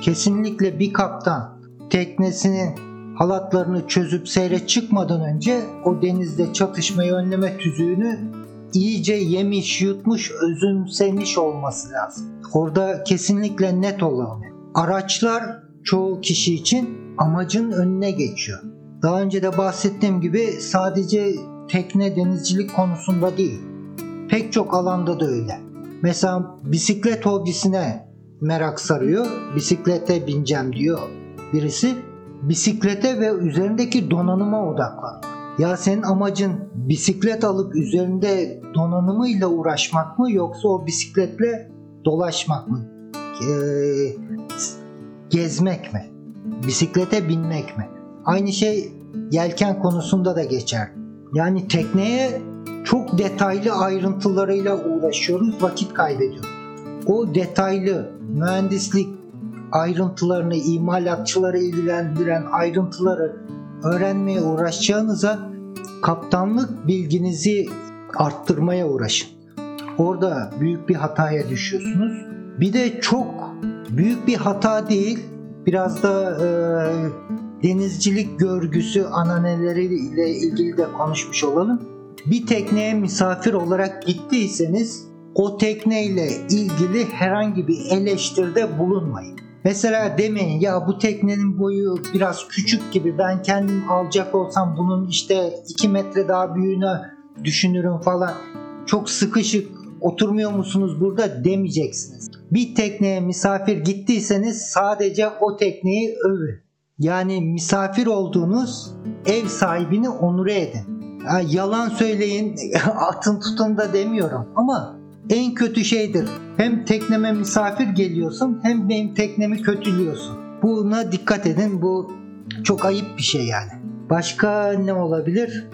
Kesinlikle bir kaptan teknesinin halatlarını çözüp seyre çıkmadan önce o denizde çatışmayı önleme tüzüğünü iyice yemiş, yutmuş, özümsemiş olması lazım. Orada kesinlikle net olalım. Araçlar çoğu kişi için amacın önüne geçiyor. Daha önce de bahsettiğim gibi sadece tekne denizcilik konusunda değil. Pek çok alanda da öyle. Mesela bisiklet hobisine merak sarıyor. Bisiklete bineceğim diyor birisi. Bisiklete ve üzerindeki donanıma odaklanıyor. Ya senin amacın bisiklet alıp üzerinde donanımıyla uğraşmak mı yoksa o bisikletle dolaşmak mı? Ee, gezmek mi? Bisiklete binmek mi? Aynı şey yelken konusunda da geçer. Yani tekneye çok detaylı ayrıntılarıyla uğraşıyoruz, vakit kaybediyoruz. O detaylı mühendislik ayrıntılarını, imalatçıları ilgilendiren ayrıntıları öğrenmeye uğraşacağınıza kaptanlık bilginizi arttırmaya uğraşın. Orada büyük bir hataya düşüyorsunuz. Bir de çok büyük bir hata değil, biraz da e, denizcilik görgüsü ananeleriyle ilgili de konuşmuş olalım. Bir tekneye misafir olarak gittiyseniz o tekneyle ilgili herhangi bir eleştiride bulunmayın. Mesela demeyin ya bu teknenin boyu biraz küçük gibi ben kendim alacak olsam bunun işte 2 metre daha büyüğünü düşünürüm falan. Çok sıkışık oturmuyor musunuz burada demeyeceksiniz. Bir tekneye misafir gittiyseniz sadece o tekneyi övün. Yani misafir olduğunuz ev sahibini onure edin. Ya yalan söyleyin, atın tutun da demiyorum ama en kötü şeydir. Hem tekneme misafir geliyorsun hem benim teknemi kötülüyorsun. Buna dikkat edin. Bu çok ayıp bir şey yani. Başka ne olabilir?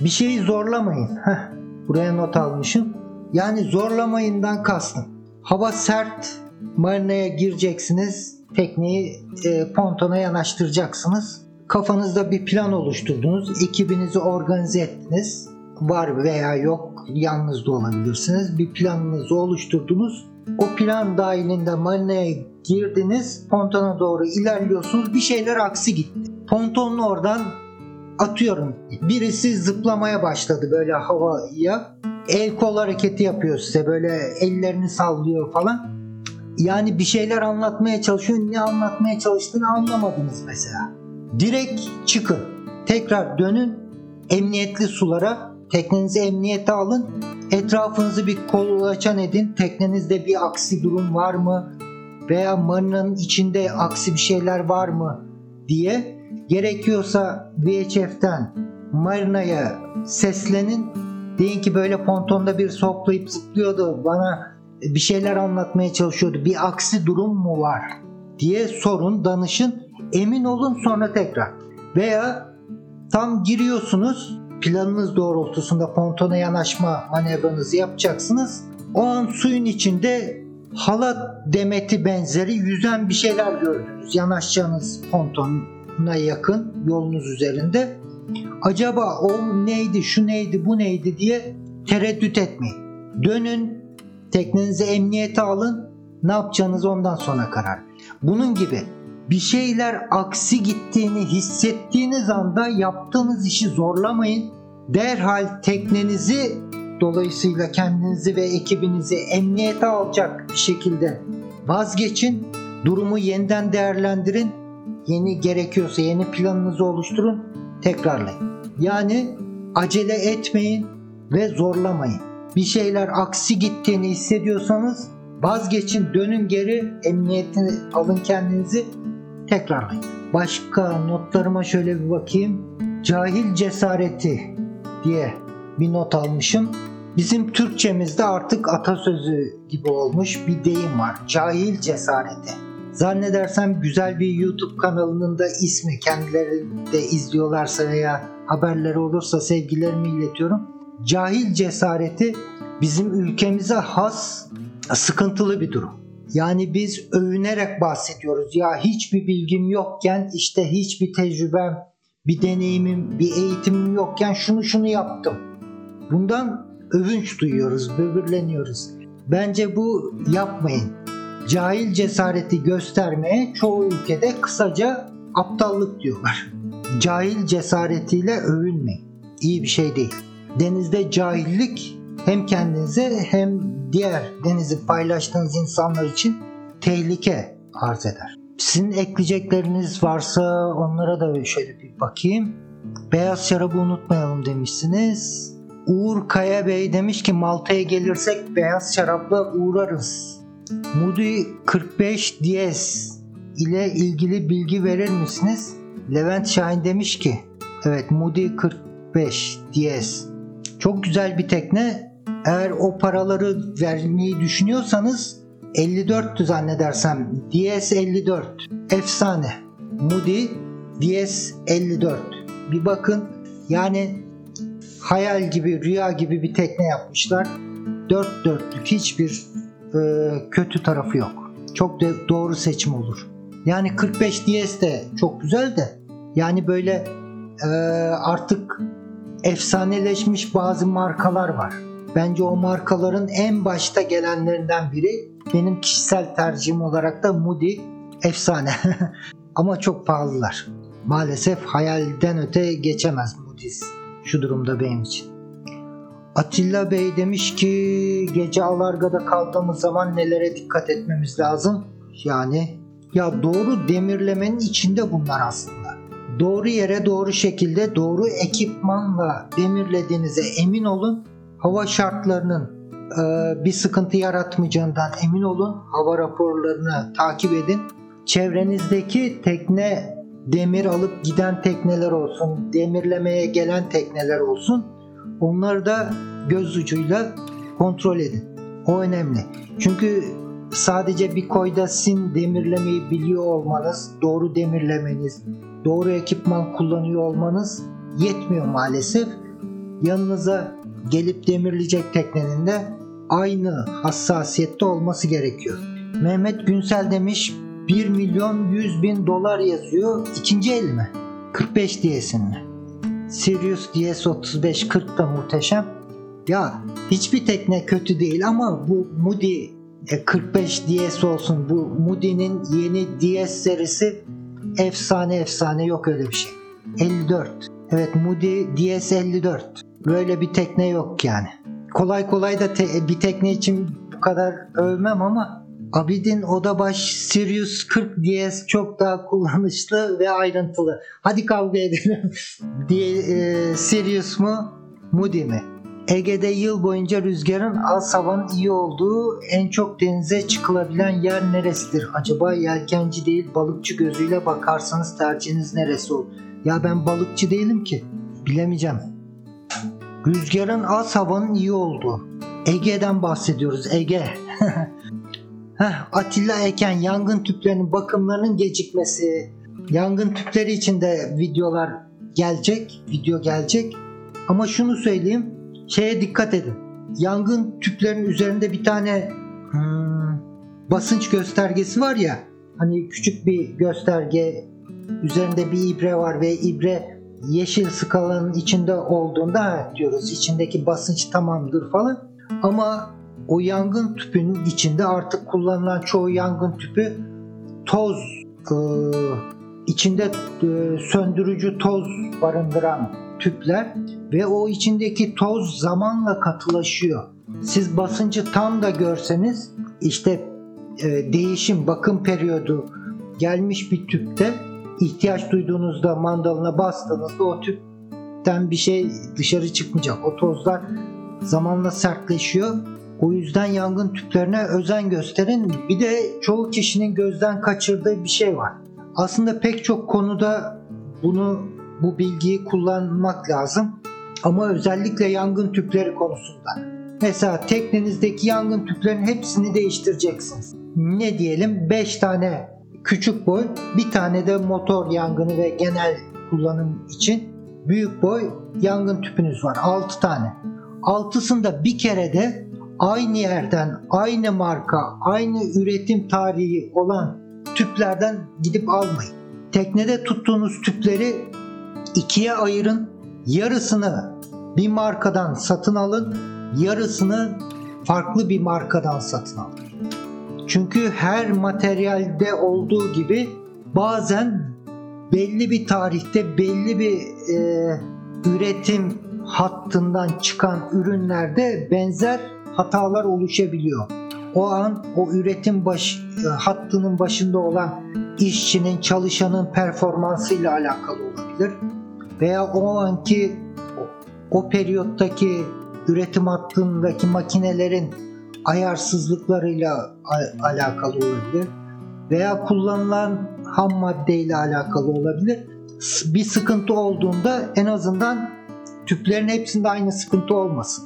Bir şeyi zorlamayın. Heh, buraya not almışım. Yani zorlamayından kastım. Hava sert. Marinaya gireceksiniz. Tekneyi e, pontona yanaştıracaksınız. Kafanızda bir plan oluşturdunuz. Ekibinizi organize ettiniz var veya yok yalnız da olabilirsiniz. Bir planınızı oluşturdunuz. O plan dahilinde marinaya girdiniz. Pontona doğru ilerliyorsunuz. Bir şeyler aksi gitti. Pontonun oradan atıyorum. Birisi zıplamaya başladı böyle havaya. El kol hareketi yapıyor size böyle ellerini sallıyor falan. Yani bir şeyler anlatmaya çalışıyor. Ne anlatmaya çalıştığını anlamadınız mesela. Direkt çıkın. Tekrar dönün emniyetli sulara Teknenizi emniyete alın. Etrafınızı bir kolaçan edin. Teknenizde bir aksi durum var mı? Veya marinanın içinde aksi bir şeyler var mı? diye gerekiyorsa VHF'den marinaya seslenin. Deyin ki böyle pontonda bir soplayıp zıplıyordu. Bana bir şeyler anlatmaya çalışıyordu. Bir aksi durum mu var? diye sorun, danışın. Emin olun sonra tekrar. Veya tam giriyorsunuz planınız doğrultusunda pontona yanaşma manevranızı yapacaksınız. O an suyun içinde halat demeti benzeri yüzen bir şeyler gördünüz. Yanaşacağınız pontona yakın yolunuz üzerinde. Acaba o neydi, şu neydi, bu neydi diye tereddüt etmeyin. Dönün, teknenizi emniyete alın. Ne yapacağınız ondan sonra karar. Bunun gibi bir şeyler aksi gittiğini hissettiğiniz anda yaptığınız işi zorlamayın. Derhal teknenizi dolayısıyla kendinizi ve ekibinizi emniyete alacak bir şekilde vazgeçin. Durumu yeniden değerlendirin. Yeni gerekiyorsa yeni planınızı oluşturun. Tekrarlayın. Yani acele etmeyin ve zorlamayın. Bir şeyler aksi gittiğini hissediyorsanız vazgeçin, dönün geri, emniyetini alın kendinizi tekrarlayın. Başka notlarıma şöyle bir bakayım. Cahil cesareti diye bir not almışım. Bizim Türkçemizde artık atasözü gibi olmuş bir deyim var. Cahil cesareti. Zannedersem güzel bir YouTube kanalının da ismi kendileri de izliyorlarsa veya haberleri olursa sevgilerimi iletiyorum. Cahil cesareti bizim ülkemize has sıkıntılı bir durum. Yani biz övünerek bahsediyoruz. Ya hiçbir bilgim yokken işte hiçbir tecrübem, bir deneyimim, bir eğitimim yokken şunu şunu yaptım. Bundan övünç duyuyoruz, böbürleniyoruz. Bence bu yapmayın. Cahil cesareti göstermeye çoğu ülkede kısaca aptallık diyorlar. Cahil cesaretiyle övünmeyin. İyi bir şey değil. Denizde cahillik hem kendinize hem diğer denizi paylaştığınız insanlar için tehlike arz eder. Sizin ekleyecekleriniz varsa onlara da şöyle bir bakayım. Beyaz şarabı unutmayalım demişsiniz. Uğur Kaya Bey demiş ki Malta'ya gelirsek beyaz şarapla uğrarız. Moody 45 DS ile ilgili bilgi verir misiniz? Levent Şahin demiş ki evet Moody 40 45 DS. Çok güzel bir tekne. Eğer o paraları vermeyi düşünüyorsanız 54'tü zannedersem. DS 54. Efsane. Moody DS 54. Bir bakın yani hayal gibi rüya gibi bir tekne yapmışlar. Dört dörtlük hiçbir e, kötü tarafı yok. Çok da doğru seçim olur. Yani 45 DS de çok güzel de yani böyle e, artık efsaneleşmiş bazı markalar var. Bence o markaların en başta gelenlerinden biri benim kişisel tercihim olarak da Moody efsane. Ama çok pahalılar. Maalesef hayalden öte geçemez Moody's şu durumda benim için. Atilla Bey demiş ki gece Alarga'da kaldığımız zaman nelere dikkat etmemiz lazım? Yani ya doğru demirlemenin içinde bunlar aslında. Doğru yere doğru şekilde doğru ekipmanla demirlediğinize emin olun. Hava şartlarının e, bir sıkıntı yaratmayacağından emin olun. Hava raporlarını takip edin. Çevrenizdeki tekne demir alıp giden tekneler olsun, demirlemeye gelen tekneler olsun. Onları da göz ucuyla kontrol edin. O önemli. Çünkü sadece bir koyda sin demirlemeyi biliyor olmanız, doğru demirlemeniz, doğru ekipman kullanıyor olmanız yetmiyor maalesef. Yanınıza gelip demirleyecek teknenin de aynı hassasiyette olması gerekiyor. Mehmet Günsel demiş 1 milyon 100 bin dolar yazıyor. İkinci el mi? 45 diyesin mi? Sirius DS35 40 da muhteşem. Ya hiçbir tekne kötü değil ama bu Moody 45 DS olsun. Bu Moody'nin yeni DS serisi efsane efsane yok öyle bir şey. 54. Evet Moody DS 54. Böyle bir tekne yok yani. Kolay kolay da te- bir tekne için bu kadar övmem ama Abidin Odabaş Sirius 40 DS çok daha kullanışlı ve ayrıntılı. Hadi kavga edelim. diye e, Sirius mu Moody mi? Ege'de yıl boyunca rüzgarın az havanın iyi olduğu en çok denize çıkılabilen yer neresidir? Acaba yelkenci değil balıkçı gözüyle bakarsanız tercihiniz neresi olur? Ya ben balıkçı değilim ki. Bilemeyeceğim. Rüzgarın az havanın iyi olduğu. Ege'den bahsediyoruz. Ege. Heh, Atilla Eken yangın tüplerinin bakımlarının gecikmesi. Yangın tüpleri için de videolar gelecek. Video gelecek. Ama şunu söyleyeyim. Şeye dikkat edin. Yangın tüplerinin üzerinde bir tane hmm, basınç göstergesi var ya. Hani küçük bir gösterge üzerinde bir ibre var ve ibre yeşil skalanın içinde olduğunda diyoruz içindeki basınç tamamdır falan. Ama o yangın tüpünün içinde artık kullanılan çoğu yangın tüpü toz e, içinde e, söndürücü toz barındıran tüpler ve o içindeki toz zamanla katılaşıyor. Siz basıncı tam da görseniz işte e, değişim bakım periyodu gelmiş bir tüpte ihtiyaç duyduğunuzda mandalına bastığınızda o tüpten bir şey dışarı çıkmayacak. O tozlar zamanla sertleşiyor. O yüzden yangın tüplerine özen gösterin. Bir de çoğu kişinin gözden kaçırdığı bir şey var. Aslında pek çok konuda bunu bu bilgiyi kullanmak lazım. Ama özellikle yangın tüpleri konusunda. Mesela teknenizdeki yangın tüplerinin hepsini değiştireceksiniz. Ne diyelim 5 tane küçük boy, bir tane de motor yangını ve genel kullanım için büyük boy yangın tüpünüz var. 6 tane. Altısında bir kere de aynı yerden, aynı marka, aynı üretim tarihi olan tüplerden gidip almayın. Teknede tuttuğunuz tüpleri ikiye ayırın. Yarısını bir markadan satın alın, yarısını farklı bir markadan satın alın. Çünkü her materyalde olduğu gibi bazen belli bir tarihte belli bir e, üretim hattından çıkan ürünlerde benzer hatalar oluşabiliyor. O an o üretim baş, e, hattının başında olan işçinin, çalışanın performansıyla alakalı olabilir. Veya o anki o periyottaki üretim hattındaki makinelerin ayarsızlıklarıyla alakalı olabilir. Veya kullanılan ham maddeyle alakalı olabilir. Bir sıkıntı olduğunda en azından tüplerin hepsinde aynı sıkıntı olmasın.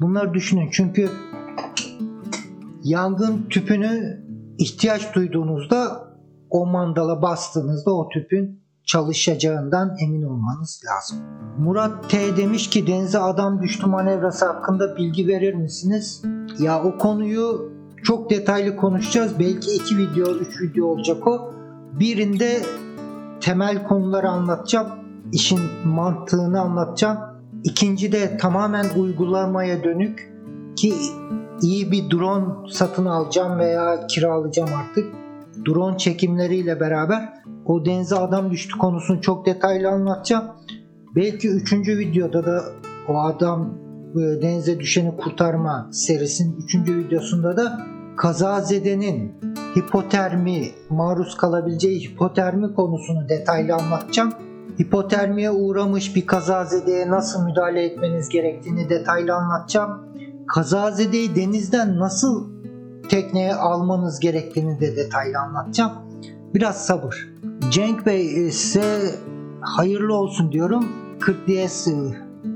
Bunları düşünün çünkü yangın tüpünü ihtiyaç duyduğunuzda o mandala bastığınızda o tüpün çalışacağından emin olmanız lazım. Murat T demiş ki denize adam düştü manevrası hakkında bilgi verir misiniz? Ya o konuyu çok detaylı konuşacağız. Belki iki video, üç video olacak o. Birinde temel konuları anlatacağım. işin mantığını anlatacağım. İkinci de tamamen uygulamaya dönük ki iyi bir drone satın alacağım veya kiralayacağım artık. Drone çekimleriyle beraber o denize adam düştü konusunu çok detaylı anlatacağım. Belki üçüncü videoda da o adam e, denize düşeni kurtarma serisinin üçüncü videosunda da kazazedenin hipotermi maruz kalabileceği hipotermi konusunu detaylı anlatacağım. Hipotermiye uğramış bir kazazedeye nasıl müdahale etmeniz gerektiğini detaylı anlatacağım. Kazazedeyi denizden nasıl tekneye almanız gerektiğini de detaylı anlatacağım. Biraz sabır. Cenk Bey e, size hayırlı olsun diyorum. 40 DS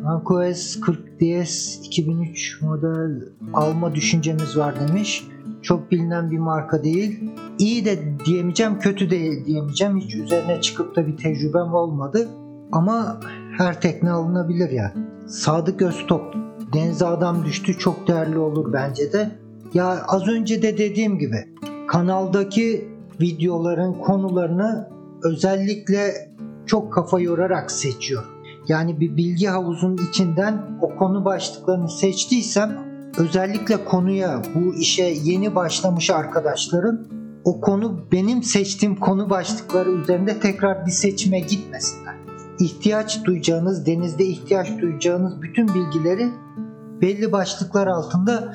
Ancoes 40 DS 2003 model alma düşüncemiz var demiş. Çok bilinen bir marka değil. İyi de diyemeyeceğim, kötü de diyemeyeceğim. Hiç üzerine çıkıp da bir tecrübem olmadı. Ama her tekne alınabilir yani. Sadık Öztop. Denize adam düştü çok değerli olur bence de. Ya az önce de dediğim gibi kanaldaki videoların konularını özellikle çok kafa yorarak seçiyorum. Yani bir bilgi havuzunun içinden o konu başlıklarını seçtiysem özellikle konuya bu işe yeni başlamış arkadaşların o konu benim seçtiğim konu başlıkları üzerinde tekrar bir seçime gitmesinler. İhtiyaç duyacağınız, denizde ihtiyaç duyacağınız bütün bilgileri belli başlıklar altında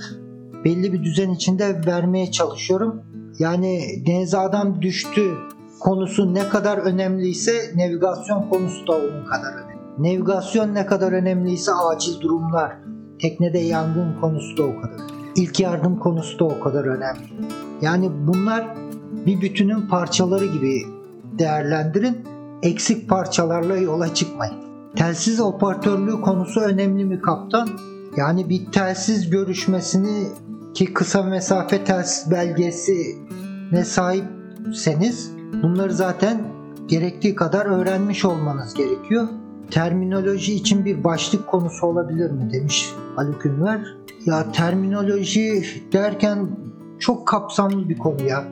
belli bir düzen içinde vermeye çalışıyorum. Yani denize adam düştü konusu ne kadar önemliyse navigasyon konusu da onun kadar önemli. Navigasyon ne kadar önemliyse acil durumlar, teknede yangın konusu da o kadar. İlk yardım konusu da o kadar önemli. Yani bunlar bir bütünün parçaları gibi değerlendirin. Eksik parçalarla yola çıkmayın. Telsiz operatörlüğü konusu önemli mi kaptan? Yani bir telsiz görüşmesini ki kısa mesafe telsiz belgesi ne sahipseniz bunları zaten gerektiği kadar öğrenmiş olmanız gerekiyor. Terminoloji için bir başlık konusu olabilir mi demiş Haluk Ünver. Ya terminoloji derken çok kapsamlı bir konu ya.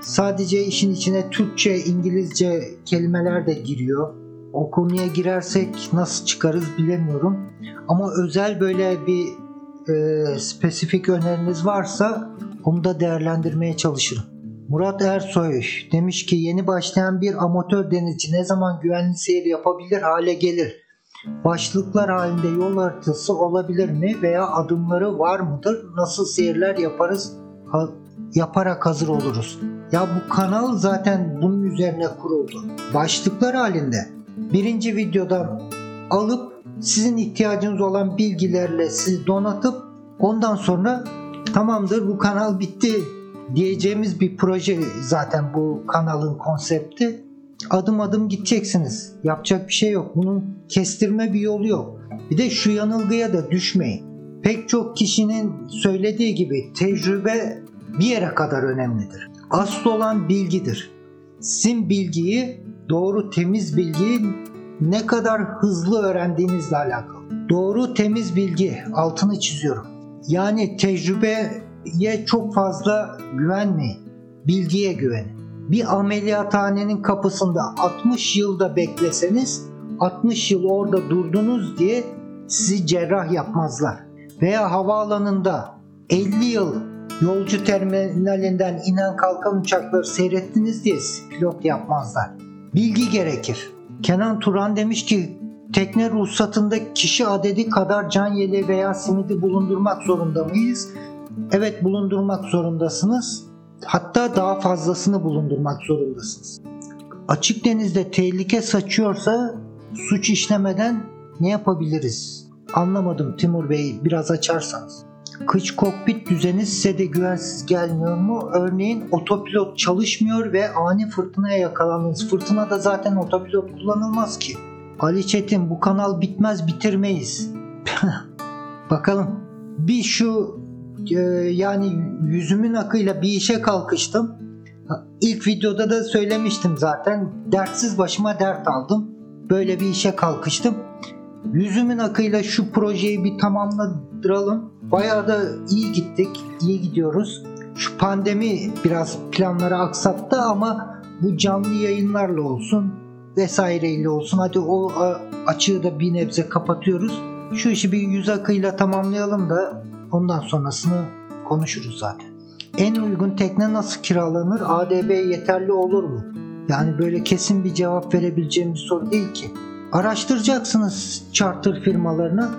Sadece işin içine Türkçe, İngilizce kelimeler de giriyor. O konuya girersek nasıl çıkarız bilemiyorum. Ama özel böyle bir e, spesifik öneriniz varsa onu da değerlendirmeye çalışırım. Murat Ersoy demiş ki yeni başlayan bir amatör denizci ne zaman güvenli seyir yapabilir hale gelir? Başlıklar halinde yol haritası olabilir mi veya adımları var mıdır? Nasıl seyirler yaparız? Ha, yaparak hazır oluruz. Ya bu kanal zaten bunun üzerine kuruldu. Başlıklar halinde birinci videodan alıp sizin ihtiyacınız olan bilgilerle sizi donatıp ondan sonra tamamdır bu kanal bitti diyeceğimiz bir proje zaten bu kanalın konsepti. Adım adım gideceksiniz. Yapacak bir şey yok. Bunun kestirme bir yolu yok. Bir de şu yanılgıya da düşmeyin. Pek çok kişinin söylediği gibi tecrübe bir yere kadar önemlidir. Asıl olan bilgidir. Sizin bilgiyi, doğru temiz bilgiyi ne kadar hızlı öğrendiğinizle alakalı. Doğru temiz bilgi altını çiziyorum. Yani tecrübeye çok fazla güvenmeyin. Bilgiye güvenin. Bir ameliyathanenin kapısında 60 yılda bekleseniz 60 yıl orada durdunuz diye sizi cerrah yapmazlar. Veya havaalanında 50 yıl yolcu terminalinden inen kalkan uçakları seyrettiniz diye pilot yapmazlar. Bilgi gerekir. Kenan Turan demiş ki tekne ruhsatında kişi adedi kadar can yeleği veya simidi bulundurmak zorunda mıyız? Evet bulundurmak zorundasınız. Hatta daha fazlasını bulundurmak zorundasınız. Açık denizde tehlike saçıyorsa suç işlemeden ne yapabiliriz? Anlamadım Timur Bey biraz açarsanız. Kıç kokpit düzeni size de güvensiz gelmiyor mu? Örneğin otopilot çalışmıyor ve ani fırtınaya yakalandınız. Fırtınada zaten otopilot kullanılmaz ki. Ali Çetin bu kanal bitmez bitirmeyiz. Bakalım. Bir şu e, yani yüzümün akıyla bir işe kalkıştım. İlk videoda da söylemiştim zaten. Dertsiz başıma dert aldım. Böyle bir işe kalkıştım. Yüzümün akıyla şu projeyi bir tamamladıralım. Bayağı da iyi gittik. iyi gidiyoruz. Şu pandemi biraz planları aksattı ama bu canlı yayınlarla olsun vesaireyle olsun. Hadi o açığı da bir nebze kapatıyoruz. Şu işi bir yüz akıyla tamamlayalım da ondan sonrasını konuşuruz zaten. En uygun tekne nasıl kiralanır? ADB yeterli olur mu? Yani böyle kesin bir cevap verebileceğim bir soru değil ki. Araştıracaksınız charter firmalarını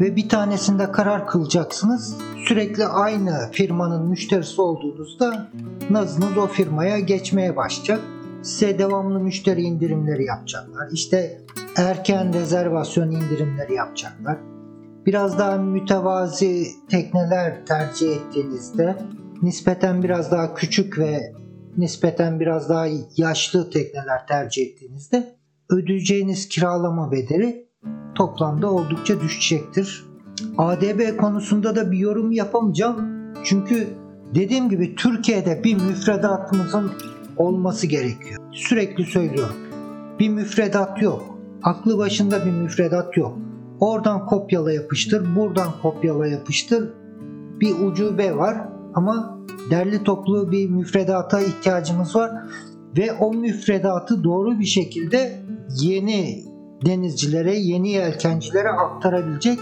ve bir tanesinde karar kılacaksınız. Sürekli aynı firmanın müşterisi olduğunuzda nazınız o firmaya geçmeye başlayacak. Size devamlı müşteri indirimleri yapacaklar. İşte erken rezervasyon indirimleri yapacaklar. Biraz daha mütevazi tekneler tercih ettiğinizde nispeten biraz daha küçük ve nispeten biraz daha yaşlı tekneler tercih ettiğinizde ödeyeceğiniz kiralama bedeli toplamda oldukça düşecektir. ADB konusunda da bir yorum yapamayacağım. Çünkü dediğim gibi Türkiye'de bir müfredatımızın olması gerekiyor. Sürekli söylüyorum. Bir müfredat yok. Aklı başında bir müfredat yok. Oradan kopyala yapıştır, buradan kopyala yapıştır. Bir ucube var ama derli toplu bir müfredata ihtiyacımız var ve o müfredatı doğru bir şekilde yeni denizcilere, yeni yelkencilere aktarabilecek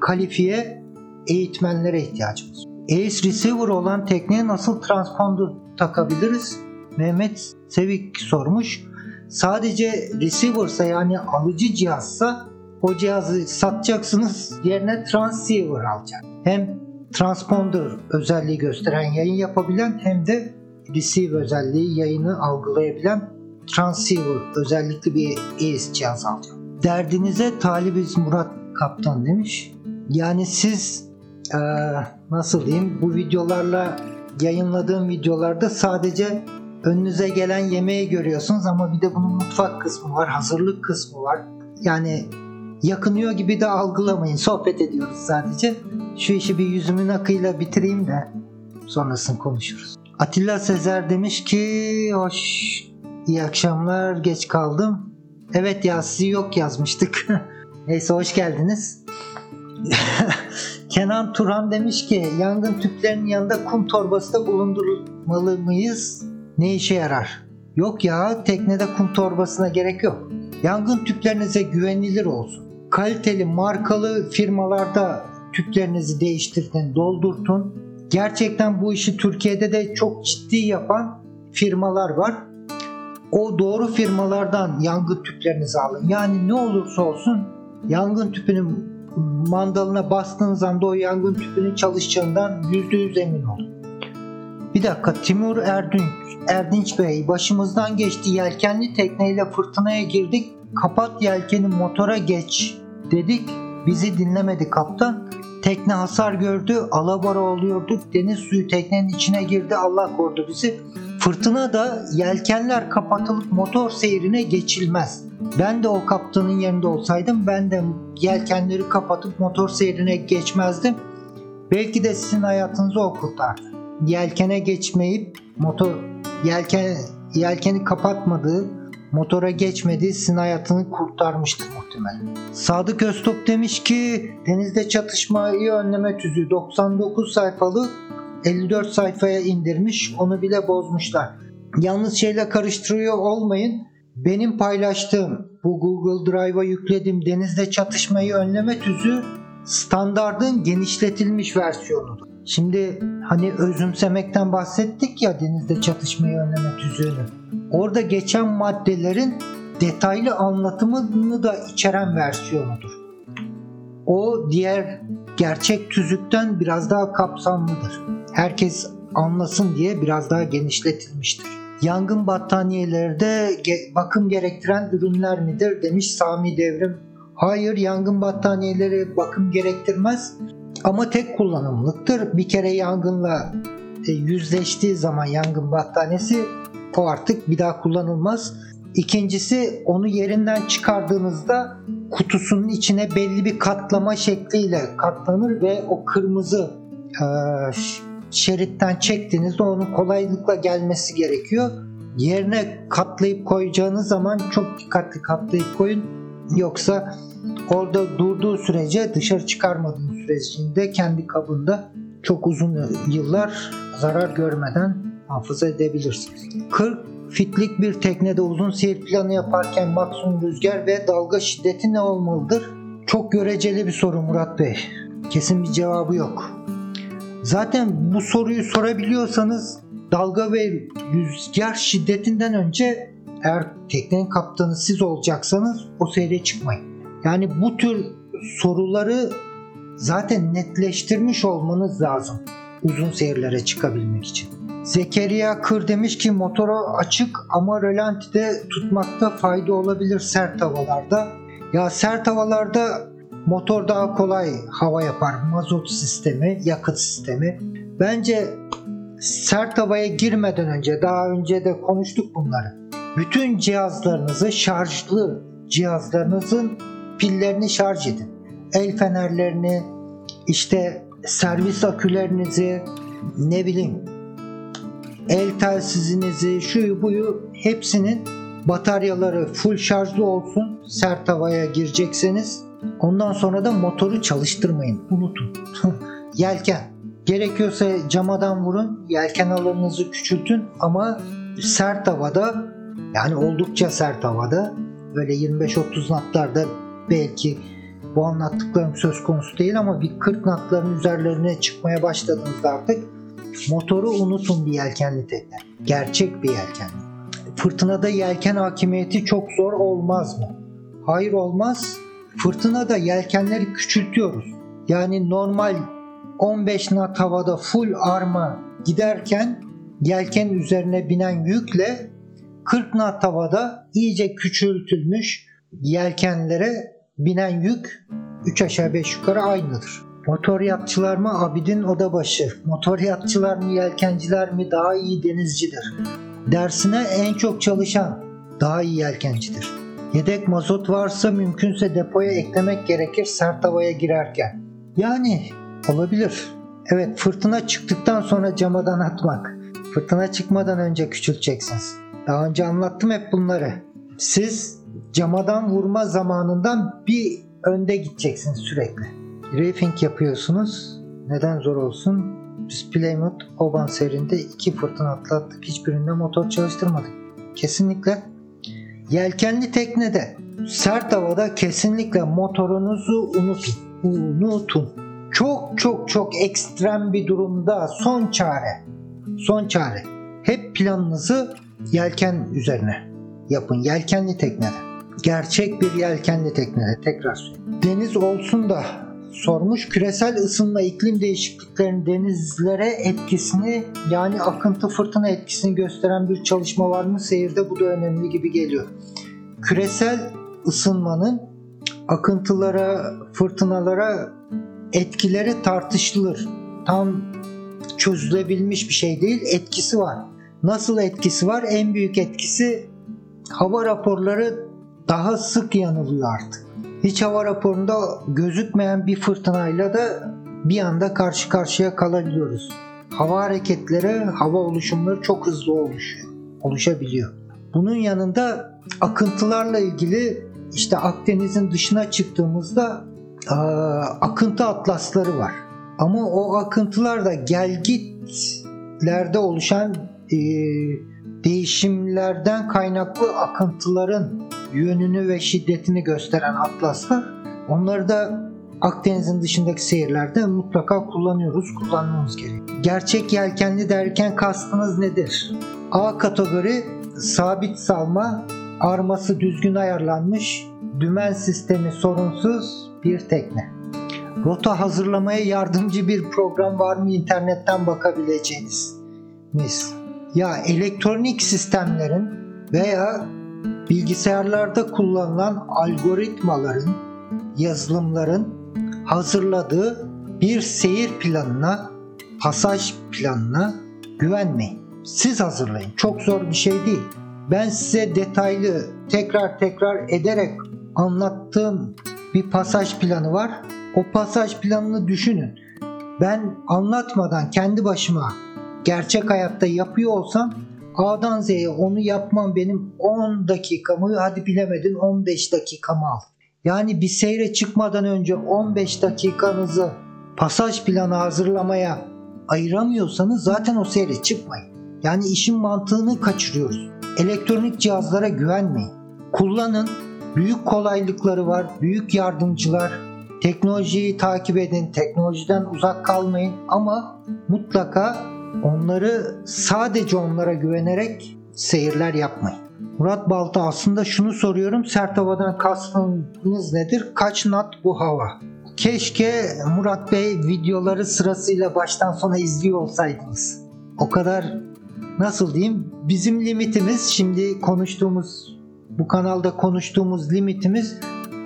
kalifiye eğitmenlere ihtiyacımız. Ace Receiver olan tekneye nasıl transponder takabiliriz? Mehmet Sevik sormuş. Sadece receiver'sa yani alıcı cihazsa o cihazı satacaksınız yerine transceiver alacak. Hem transponder özelliği gösteren yayın yapabilen hem de receive özelliği yayını algılayabilen transceiver özellikli bir AIS cihaz alacağım. Derdinize talibiz Murat Kaptan demiş. Yani siz ee, nasıl diyeyim bu videolarla yayınladığım videolarda sadece önünüze gelen yemeği görüyorsunuz ama bir de bunun mutfak kısmı var, hazırlık kısmı var. Yani yakınıyor gibi de algılamayın. Sohbet ediyoruz sadece. Şu işi bir yüzümün akıyla bitireyim de sonrasını konuşuruz. Atilla Sezer demiş ki hoş iyi akşamlar geç kaldım. Evet ya sizi yok yazmıştık. Neyse hoş geldiniz. Kenan Turan demiş ki yangın tüplerinin yanında kum torbası da bulundurmalı mıyız? Ne işe yarar? Yok ya teknede kum torbasına gerek yok. Yangın tüplerinize güvenilir olsun. Kaliteli markalı firmalarda tüplerinizi değiştirin, doldurtun. Gerçekten bu işi Türkiye'de de çok ciddi yapan firmalar var. O doğru firmalardan yangın tüplerinizi alın. Yani ne olursa olsun yangın tüpünün mandalına bastığınız anda o yangın tüpünün çalışacağından %100 emin olun. Bir dakika Timur Erdinç, Erdinç Bey başımızdan geçti yelkenli tekneyle fırtınaya girdik kapat yelkeni motora geç dedik bizi dinlemedi kaptan tekne hasar gördü alabora oluyorduk deniz suyu teknenin içine girdi Allah korudu bizi. Fırtına da yelkenler kapatılıp motor seyrine geçilmez. Ben de o kaptanın yerinde olsaydım ben de yelkenleri kapatıp motor seyrine geçmezdim. Belki de sizin hayatınızı o kurtardı. Yelkene geçmeyip motor yelken yelkeni kapatmadığı motora geçmediği sizin hayatını kurtarmıştır muhtemelen. Sadık Öztop demiş ki denizde çatışmayı önleme tüzüğü 99 sayfalı 54 sayfaya indirmiş onu bile bozmuşlar. Yalnız şeyle karıştırıyor olmayın. Benim paylaştığım bu Google Drive'a yüklediğim denizde çatışmayı önleme tüzüğü standardın genişletilmiş versiyonudur. Şimdi hani özümsemekten bahsettik ya denizde çatışmayı önleme tüzüğünü. Orada geçen maddelerin detaylı anlatımını da içeren versiyonudur. O diğer gerçek tüzükten biraz daha kapsamlıdır. Herkes anlasın diye biraz daha genişletilmiştir. Yangın battaniyeleri de bakım gerektiren ürünler midir demiş Sami Devrim. Hayır yangın battaniyeleri bakım gerektirmez ama tek kullanımlıktır. Bir kere yangınla e, yüzleştiği zaman yangın battaniyesi o artık bir daha kullanılmaz. İkincisi onu yerinden çıkardığınızda kutusunun içine belli bir katlama şekliyle katlanır ve o kırmızı e, şeritten çektiğinizde onun kolaylıkla gelmesi gerekiyor. Yerine katlayıp koyacağınız zaman çok dikkatli katlayıp koyun. Yoksa orada durduğu sürece dışarı çıkarmadığın sürecinde kendi kabında çok uzun yıllar zarar görmeden muhafaza edebilirsiniz. 40 fitlik bir teknede uzun seyir planı yaparken maksimum rüzgar ve dalga şiddeti ne olmalıdır? Çok göreceli bir soru Murat Bey. Kesin bir cevabı yok. Zaten bu soruyu sorabiliyorsanız dalga ve rüzgar şiddetinden önce eğer teknenin kaptanı siz olacaksanız o seyre çıkmayın. Yani bu tür soruları zaten netleştirmiş olmanız lazım uzun seyirlere çıkabilmek için. Zekeriya Kır demiş ki motora açık ama rölantide tutmakta fayda olabilir sert havalarda. Ya sert havalarda motor daha kolay hava yapar. Mazot sistemi, yakıt sistemi. Bence sert havaya girmeden önce daha önce de konuştuk bunları. Bütün cihazlarınızı şarjlı cihazlarınızın pillerini şarj edin. El fenerlerini, işte servis akülerinizi, ne bileyim el telsizinizi, şuyu buyu hepsinin bataryaları full şarjlı olsun. Sert havaya girecekseniz ondan sonra da motoru çalıştırmayın. Unutun. Yelken. Gerekiyorsa camadan vurun. Yelken alanınızı küçültün ama sert havada yani oldukça sert havada böyle 25-30 knotlarda belki bu anlattıklarım söz konusu değil ama bir 40 knotların üzerlerine çıkmaya başladığınızda artık motoru unutun bir yelkenli tekne. Gerçek bir yelkenli. Fırtınada yelken hakimiyeti çok zor olmaz mı? Hayır olmaz. Fırtınada yelkenleri küçültüyoruz. Yani normal 15 knot havada full arma giderken yelken üzerine binen yükle 40 knot havada iyice küçültülmüş yelkenlere binen yük 3 aşağı 5 yukarı aynıdır. Motor yatçılar mı Abidin Odabaşı? Motor yatçılar mı yelkenciler mi daha iyi denizcidir? Dersine en çok çalışan daha iyi yelkencidir. Yedek mazot varsa mümkünse depoya eklemek gerekir sert havaya girerken. Yani olabilir. Evet fırtına çıktıktan sonra camadan atmak. Fırtına çıkmadan önce küçülteceksiniz. Daha önce anlattım hep bunları. Siz camadan vurma zamanından bir önde gideceksiniz sürekli. Reefing yapıyorsunuz. Neden zor olsun? Biz Plymouth Oban serinde iki fırtına atlattık. Hiçbirinde motor çalıştırmadık. Kesinlikle. Yelkenli teknede sert havada kesinlikle motorunuzu. Unutun. Çok çok çok ekstrem bir durumda son çare. Son çare. Hep planınızı yelken üzerine yapın. Yelkenli teknede. Gerçek bir yelkenli teknede tekrar söyleyeyim. Deniz olsun da sormuş. Küresel ısınma iklim değişikliklerinin denizlere etkisini yani akıntı fırtına etkisini gösteren bir çalışma var mı? Seyirde bu da önemli gibi geliyor. Küresel ısınmanın akıntılara, fırtınalara etkileri tartışılır. Tam çözülebilmiş bir şey değil. Etkisi var. Nasıl etkisi var? En büyük etkisi hava raporları daha sık yanılıyor artık. Hiç hava raporunda gözükmeyen bir fırtınayla da bir anda karşı karşıya kalabiliyoruz. Hava hareketleri, hava oluşumları çok hızlı oluşuyor, oluşabiliyor. Bunun yanında akıntılarla ilgili işte Akdeniz'in dışına çıktığımızda aa, akıntı atlasları var. Ama o akıntılar da gelgitlerde oluşan e, değişimlerden kaynaklı akıntıların yönünü ve şiddetini gösteren atlaslar. Onları da Akdeniz'in dışındaki seyirlerde mutlaka kullanıyoruz, kullanmamız gerekiyor. Gerçek yelkenli derken kastınız nedir? A kategori sabit salma, arması düzgün ayarlanmış, dümen sistemi sorunsuz bir tekne. Rota hazırlamaya yardımcı bir program var mı internetten bakabileceğiniz? Mis. Ya elektronik sistemlerin veya bilgisayarlarda kullanılan algoritmaların, yazılımların hazırladığı bir seyir planına, pasaj planına güvenmeyin. Siz hazırlayın. Çok zor bir şey değil. ben size detaylı tekrar tekrar ederek anlattığım bir pasaj planı var. O pasaj planını düşünün. Ben anlatmadan kendi başıma gerçek hayatta yapıyor olsam A'dan Z'ye onu yapmam benim 10 dakikamı hadi bilemedin 15 dakikamı al. Yani bir seyre çıkmadan önce 15 dakikanızı pasaj planı hazırlamaya ayıramıyorsanız zaten o seyre çıkmayın. Yani işin mantığını kaçırıyoruz. Elektronik cihazlara güvenmeyin. Kullanın. Büyük kolaylıkları var, büyük yardımcılar. Teknolojiyi takip edin, teknolojiden uzak kalmayın ama mutlaka onları sadece onlara güvenerek seyirler yapmayın. Murat Balta aslında şunu soruyorum. Sert havadan kastınız nedir? Kaç nat bu hava? Keşke Murat Bey videoları sırasıyla baştan sona izliyor olsaydınız. O kadar nasıl diyeyim? Bizim limitimiz şimdi konuştuğumuz bu kanalda konuştuğumuz limitimiz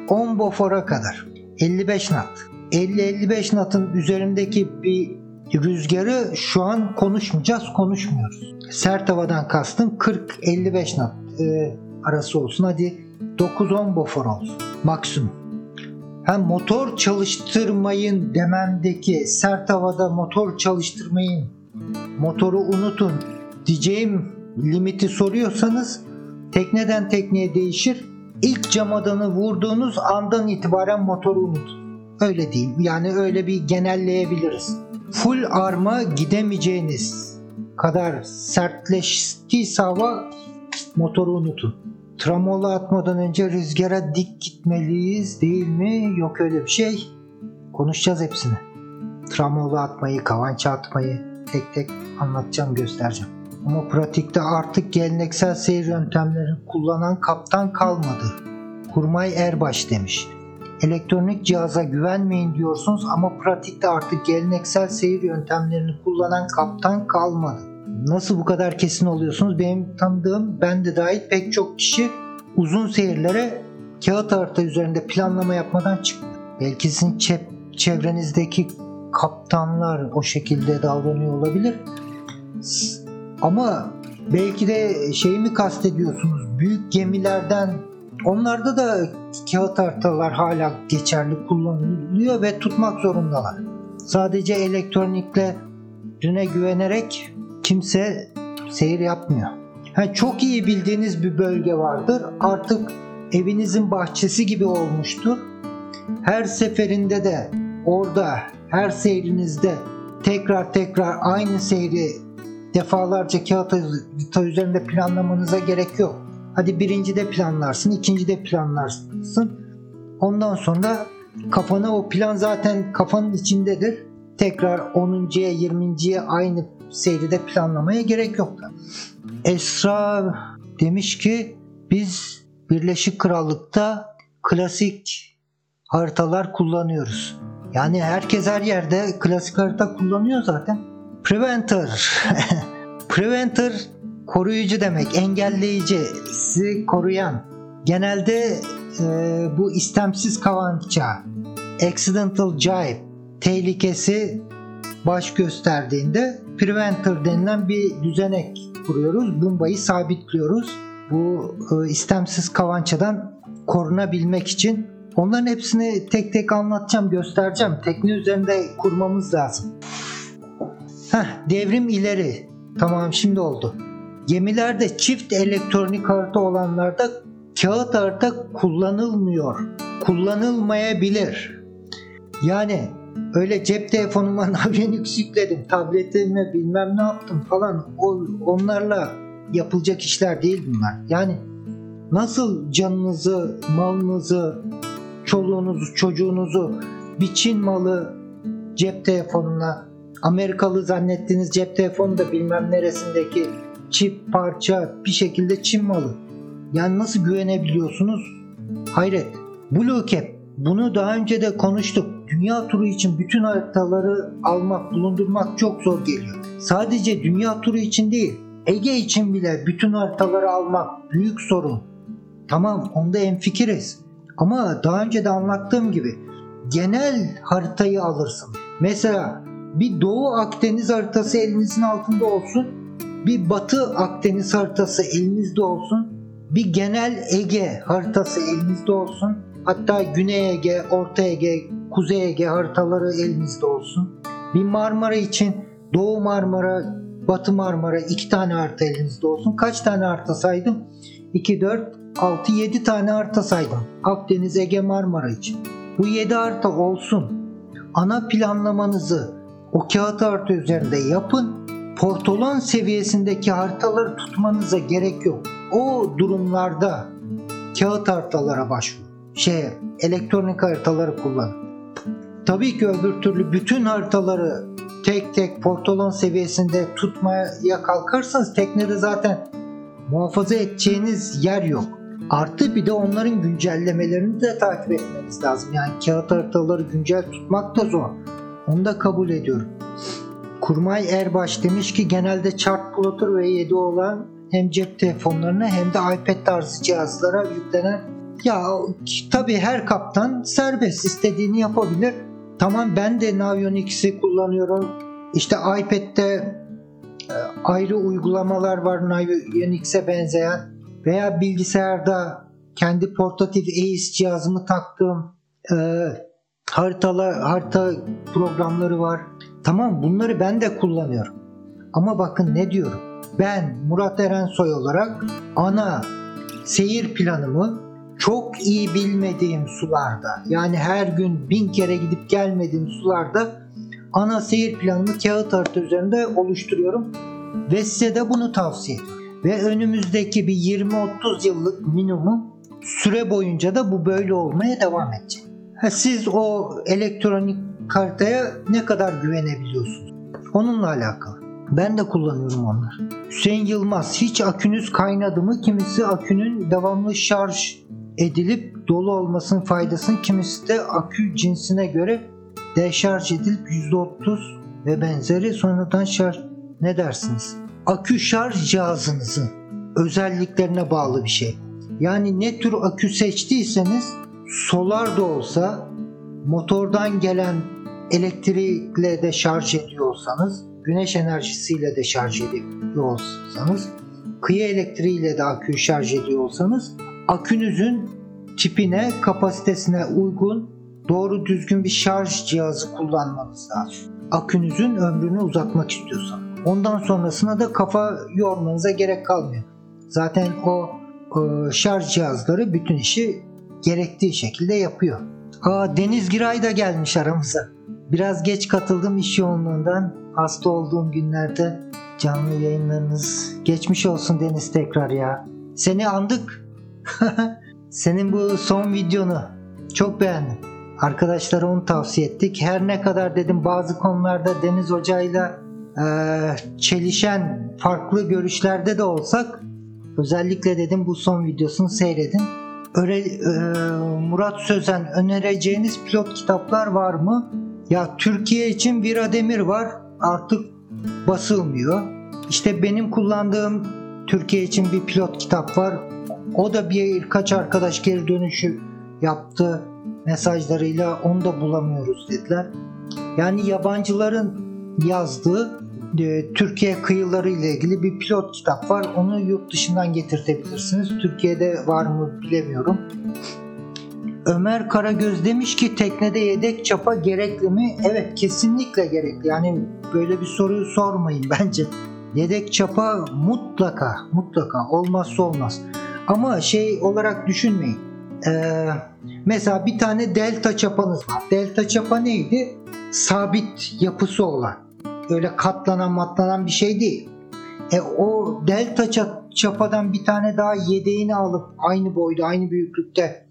10 bofora kadar. 55 nat. 50-55 natın üzerindeki bir rüzgarı şu an konuşmayacağız, konuşmuyoruz. Sert havadan kastım 40-55 nat e, arası olsun. Hadi 9-10 bofor olsun maksimum. Hem motor çalıştırmayın dememdeki sert havada motor çalıştırmayın, motoru unutun diyeceğim limiti soruyorsanız tekneden tekneye değişir. İlk camadanı vurduğunuz andan itibaren motoru unutun. Öyle diyeyim. Yani öyle bir genelleyebiliriz. Full arma gidemeyeceğiniz kadar sertleştiyse hava motoru unutun. Tramola atmadan önce rüzgara dik gitmeliyiz değil mi? Yok öyle bir şey. Konuşacağız hepsini. Tramola atmayı, kavança atmayı tek tek anlatacağım, göstereceğim. Ama pratikte artık geleneksel seyir yöntemlerini kullanan kaptan kalmadı. Kurmay Erbaş demiş. Elektronik cihaza güvenmeyin diyorsunuz ama pratikte artık geleneksel seyir yöntemlerini kullanan kaptan kalmadı. Nasıl bu kadar kesin oluyorsunuz? Benim tanıdığım, ben de dahil pek çok kişi uzun seyirlere kağıt harita üzerinde planlama yapmadan çıktı. Belki sizin çevrenizdeki kaptanlar o şekilde davranıyor olabilir. Ama belki de şey mi kastediyorsunuz? Büyük gemilerden onlarda da kağıt haritalar hala geçerli kullanılıyor ve tutmak zorundalar. Sadece elektronikle düne güvenerek kimse seyir yapmıyor. Ha, çok iyi bildiğiniz bir bölge vardır. Artık evinizin bahçesi gibi olmuştur. Her seferinde de orada her seyrinizde tekrar tekrar aynı seyri defalarca kağıt harita üzerinde planlamanıza gerek yok. Hadi birinci de planlarsın, ikinci de planlarsın. Ondan sonra kafana o plan zaten kafanın içindedir. Tekrar 10.ya 20.ye aynı seyri de planlamaya gerek yok. Esra demiş ki biz Birleşik Krallık'ta klasik haritalar kullanıyoruz. Yani herkes her yerde klasik harita kullanıyor zaten. Preventer. Preventer koruyucu demek, engelleyici, sizi koruyan. Genelde e, bu istemsiz kavança, accidental jibe tehlikesi baş gösterdiğinde preventer denilen bir düzenek kuruyoruz. Bombayı sabitliyoruz. Bu e, istemsiz kavançadan korunabilmek için onların hepsini tek tek anlatacağım, göstereceğim. Tekne üzerinde kurmamız lazım. Heh, devrim ileri. Tamam şimdi oldu. Gemilerde çift elektronik harita olanlarda kağıt harita kullanılmıyor. Kullanılmayabilir. Yani öyle cep telefonuma Navionics yükledim, tabletime bilmem ne yaptım falan. O, onlarla yapılacak işler değil bunlar. Yani nasıl canınızı, malınızı, çoluğunuzu, çocuğunuzu bir Çin malı cep telefonuna Amerikalı zannettiğiniz cep telefonu da bilmem neresindeki çip parça bir şekilde Çin malı. Yani nasıl güvenebiliyorsunuz? Hayret. Blue Cap bunu daha önce de konuştuk. Dünya turu için bütün haritaları almak, bulundurmak çok zor geliyor. Sadece dünya turu için değil, Ege için bile bütün haritaları almak büyük sorun. Tamam onda en fikiriz. Ama daha önce de anlattığım gibi genel haritayı alırsın. Mesela bir Doğu Akdeniz haritası elinizin altında olsun. Bir Batı Akdeniz haritası elinizde olsun. Bir genel Ege haritası elinizde olsun. Hatta Güney Ege, Orta Ege, Kuzey Ege haritaları elinizde olsun. Bir Marmara için Doğu Marmara, Batı Marmara iki tane harita elinizde olsun. Kaç tane harita saydım? 2, 4, 6, 7 tane harita saydım. Akdeniz, Ege, Marmara için. Bu 7 harita olsun. Ana planlamanızı o kağıt harita üzerinde yapın. Portolan seviyesindeki haritaları tutmanıza gerek yok. O durumlarda kağıt haritalara başvurun. Şey, elektronik haritaları kullanın. Tabii ki öbür türlü bütün haritaları tek tek portolan seviyesinde tutmaya kalkarsanız teknede zaten muhafaza edeceğiniz yer yok. Artı bir de onların güncellemelerini de takip etmeniz lazım. Yani kağıt haritaları güncel tutmak da zor. Onu da kabul ediyorum. Kurmay Erbaş demiş ki genelde chart plotter ve 7 olan hem cep telefonlarına hem de iPad tarzı cihazlara yüklenen ya tabii her kaptan serbest istediğini yapabilir. Tamam ben de Navionics'i kullanıyorum. İşte iPad'de e, ayrı uygulamalar var Navionics'e benzeyen veya bilgisayarda kendi portatif AIS cihazımı taktığım e, haritalar, harita programları var. Tamam bunları ben de kullanıyorum. Ama bakın ne diyorum. Ben Murat Erensoy olarak ana seyir planımı çok iyi bilmediğim sularda yani her gün bin kere gidip gelmediğim sularda ana seyir planımı kağıt harita üzerinde oluşturuyorum ve size de bunu tavsiye ediyorum. Ve önümüzdeki bir 20-30 yıllık minimum süre boyunca da bu böyle olmaya devam edecek. Siz o elektronik haritaya ne kadar güvenebiliyorsunuz? Onunla alakalı. Ben de kullanıyorum onları. Hüseyin Yılmaz hiç akünüz kaynadı mı? Kimisi akünün devamlı şarj edilip dolu olmasının faydasını kimisi de akü cinsine göre deşarj edilip %30 ve benzeri sonradan şarj ne dersiniz? Akü şarj cihazınızın özelliklerine bağlı bir şey. Yani ne tür akü seçtiyseniz solar da olsa motordan gelen elektrikle de şarj ediyorsanız güneş enerjisiyle de şarj ediyorsanız kıyı elektriğiyle de aküyü şarj ediyorsanız akünüzün tipine, kapasitesine uygun doğru düzgün bir şarj cihazı kullanmanız lazım. Akünüzün ömrünü uzatmak istiyorsan. Ondan sonrasına da kafa yormanıza gerek kalmıyor. Zaten o e, şarj cihazları bütün işi gerektiği şekilde yapıyor. Aa, Deniz Giray da gelmiş aramıza. Biraz geç katıldım iş yoğunluğundan. Hasta olduğum günlerde canlı yayınlarınız. Geçmiş olsun Deniz tekrar ya. Seni andık. Senin bu son videonu çok beğendim. Arkadaşlara onu tavsiye ettik. Her ne kadar dedim bazı konularda Deniz Hoca'yla e, çelişen farklı görüşlerde de olsak özellikle dedim bu son videosunu seyredin. Öyle, e, Murat Sözen önereceğiniz pilot kitaplar var mı? Ya Türkiye için Vira Demir var. Artık basılmıyor. İşte benim kullandığım Türkiye için bir pilot kitap var. O da birkaç arkadaş geri dönüşü yaptı mesajlarıyla onu da bulamıyoruz dediler. Yani yabancıların yazdığı e, Türkiye kıyıları ile ilgili bir pilot kitap var. Onu yurt dışından getirtebilirsiniz. Türkiye'de var mı bilemiyorum. Ömer Karagöz demiş ki teknede yedek çapa gerekli mi? Evet kesinlikle gerekli. Yani böyle bir soruyu sormayın bence. Yedek çapa mutlaka mutlaka olmazsa olmaz. Ama şey olarak düşünmeyin. Ee, mesela bir tane delta çapanız var. Delta çapa neydi? Sabit yapısı olan. Öyle katlanan matlanan bir şey değil. E, o delta çapadan bir tane daha yedeğini alıp aynı boyda aynı büyüklükte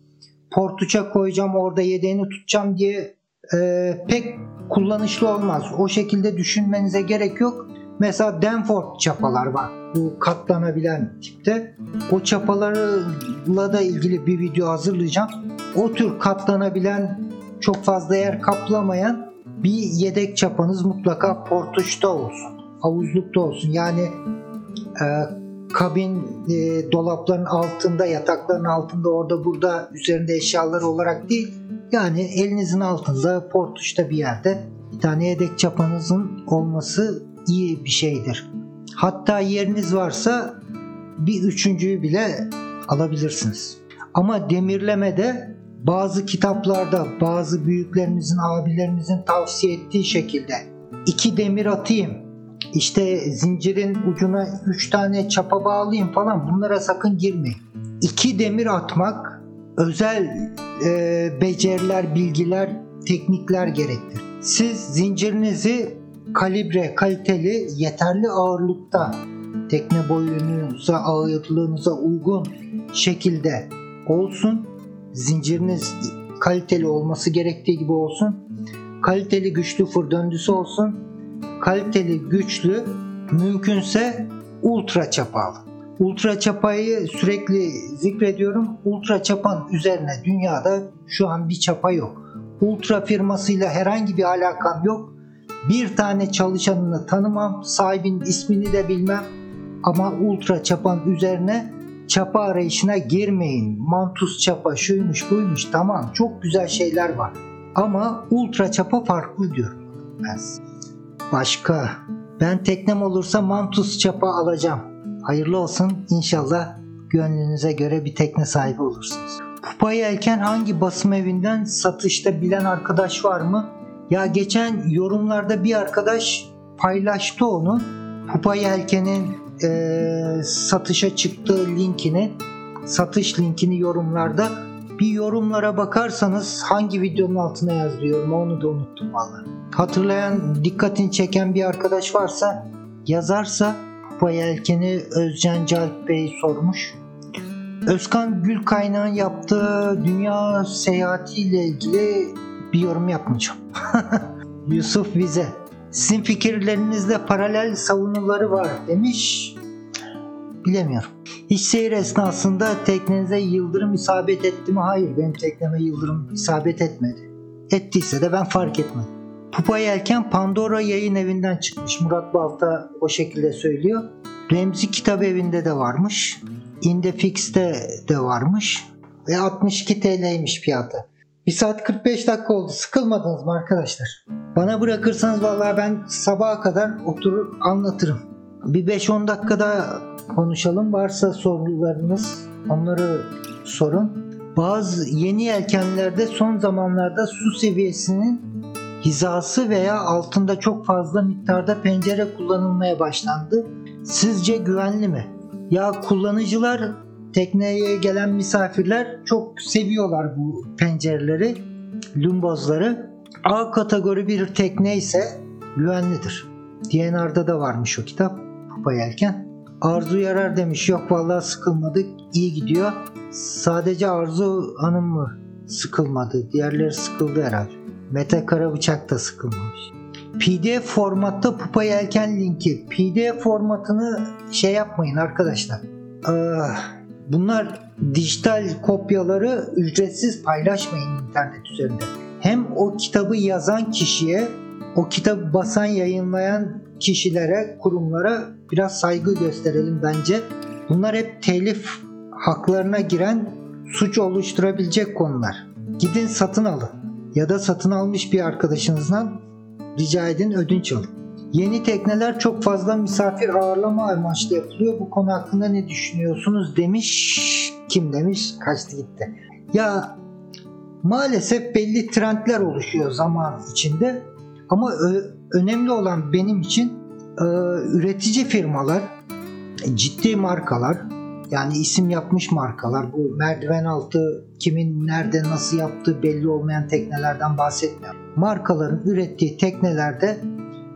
portuça koyacağım orada yedeğini tutacağım diye e, pek kullanışlı olmaz. O şekilde düşünmenize gerek yok. Mesela Danforth çapalar var. Bu katlanabilen tipte. O çapalarla da ilgili bir video hazırlayacağım. O tür katlanabilen çok fazla yer kaplamayan bir yedek çapanız mutlaka portuşta olsun. Havuzlukta olsun. Yani e, kabin e, dolapların altında, yatakların altında, orada burada üzerinde eşyalar olarak değil. Yani elinizin altında, portuşta bir yerde bir tane yedek çapanızın olması iyi bir şeydir. Hatta yeriniz varsa bir üçüncüyü bile alabilirsiniz. Ama demirlemede bazı kitaplarda bazı büyüklerimizin, abilerimizin tavsiye ettiği şekilde iki demir atayım, işte zincirin ucuna üç tane çapa bağlayayım falan bunlara sakın girmeyin. İki demir atmak özel e, beceriler, bilgiler, teknikler gerektir. Siz zincirinizi kalibre, kaliteli, yeterli ağırlıkta tekne boyunuza, ağırlığınıza uygun şekilde olsun. Zinciriniz kaliteli olması gerektiği gibi olsun. Kaliteli güçlü fır döndüsü olsun. Kaliteli güçlü mümkünse ultra çapalı. Ultra çapayı sürekli zikrediyorum. Ultra çapan üzerine dünyada şu an bir çapa yok. Ultra firmasıyla herhangi bir alakam yok. Bir tane çalışanını tanımam, sahibinin ismini de bilmem. Ama ultra çapan üzerine çapa arayışına girmeyin. Mantus çapa şuymuş buymuş tamam çok güzel şeyler var. Ama ultra çapa farklı diyorum ben. Başka. Ben teknem olursa mantus çapa alacağım. Hayırlı olsun inşallah gönlünüze göre bir tekne sahibi olursunuz. Pupa yelken hangi basım evinden satışta bilen arkadaş var mı? Ya geçen yorumlarda bir arkadaş paylaştı onu. Pupa yelkenin e, satışa çıktığı linkini, satış linkini yorumlarda. Bir yorumlara bakarsanız hangi videonun altına yazıyorum onu da unuttum valla. Hatırlayan, dikkatini çeken bir arkadaş varsa yazarsa Pupa yelkeni Özcan Calp Bey sormuş. Özkan Gül Kaynağ'ın yaptığı dünya seyahatiyle ilgili bir yorum yapmayacağım. Yusuf Vize. Sizin fikirlerinizde paralel savunuları var demiş. Bilemiyorum. Hiç seyir esnasında teknenize yıldırım isabet etti mi? Hayır benim tekneme yıldırım isabet etmedi. Ettiyse de ben fark etmedim. Pupa Yelken Pandora yayın evinden çıkmış. Murat Balta o şekilde söylüyor. Remzi Kitap Evi'nde de varmış. Indefix'te de varmış. Ve 62 TL'ymiş fiyatı. 1 saat 45 dakika oldu. Sıkılmadınız mı arkadaşlar? Bana bırakırsanız vallahi ben sabaha kadar oturur anlatırım. Bir 5-10 dakikada konuşalım. Varsa sorularınız onları sorun. Bazı yeni yelkenlerde son zamanlarda su seviyesinin hizası veya altında çok fazla miktarda pencere kullanılmaya başlandı. Sizce güvenli mi? Ya kullanıcılar tekneye gelen misafirler çok seviyorlar bu pencereleri, lumbozları. A kategori bir tekne ise güvenlidir. DNR'da da varmış o kitap. Pupa Yelken. Arzu yarar demiş. Yok vallahi sıkılmadık. iyi gidiyor. Sadece Arzu Hanım mı sıkılmadı? Diğerleri sıkıldı herhalde. Mete Karabıçak da sıkılmamış. PDF formatta Pupa Yelken linki. PDF formatını şey yapmayın arkadaşlar. Ah, bunlar dijital kopyaları ücretsiz paylaşmayın internet üzerinde. Hem o kitabı yazan kişiye, o kitabı basan, yayınlayan kişilere, kurumlara biraz saygı gösterelim bence. Bunlar hep telif haklarına giren suç oluşturabilecek konular. Gidin satın alın ya da satın almış bir arkadaşınızdan rica edin ödünç alın. Yeni tekneler çok fazla misafir ağırlama amaçlı yapılıyor. Bu konu hakkında ne düşünüyorsunuz demiş. Kim demiş? Kaçtı gitti. Ya maalesef belli trendler oluşuyor zaman içinde. Ama önemli olan benim için e, üretici firmalar, ciddi markalar, yani isim yapmış markalar. Bu merdiven altı kimin nerede nasıl yaptığı belli olmayan teknelerden bahsetmiyorum. Markaların ürettiği teknelerde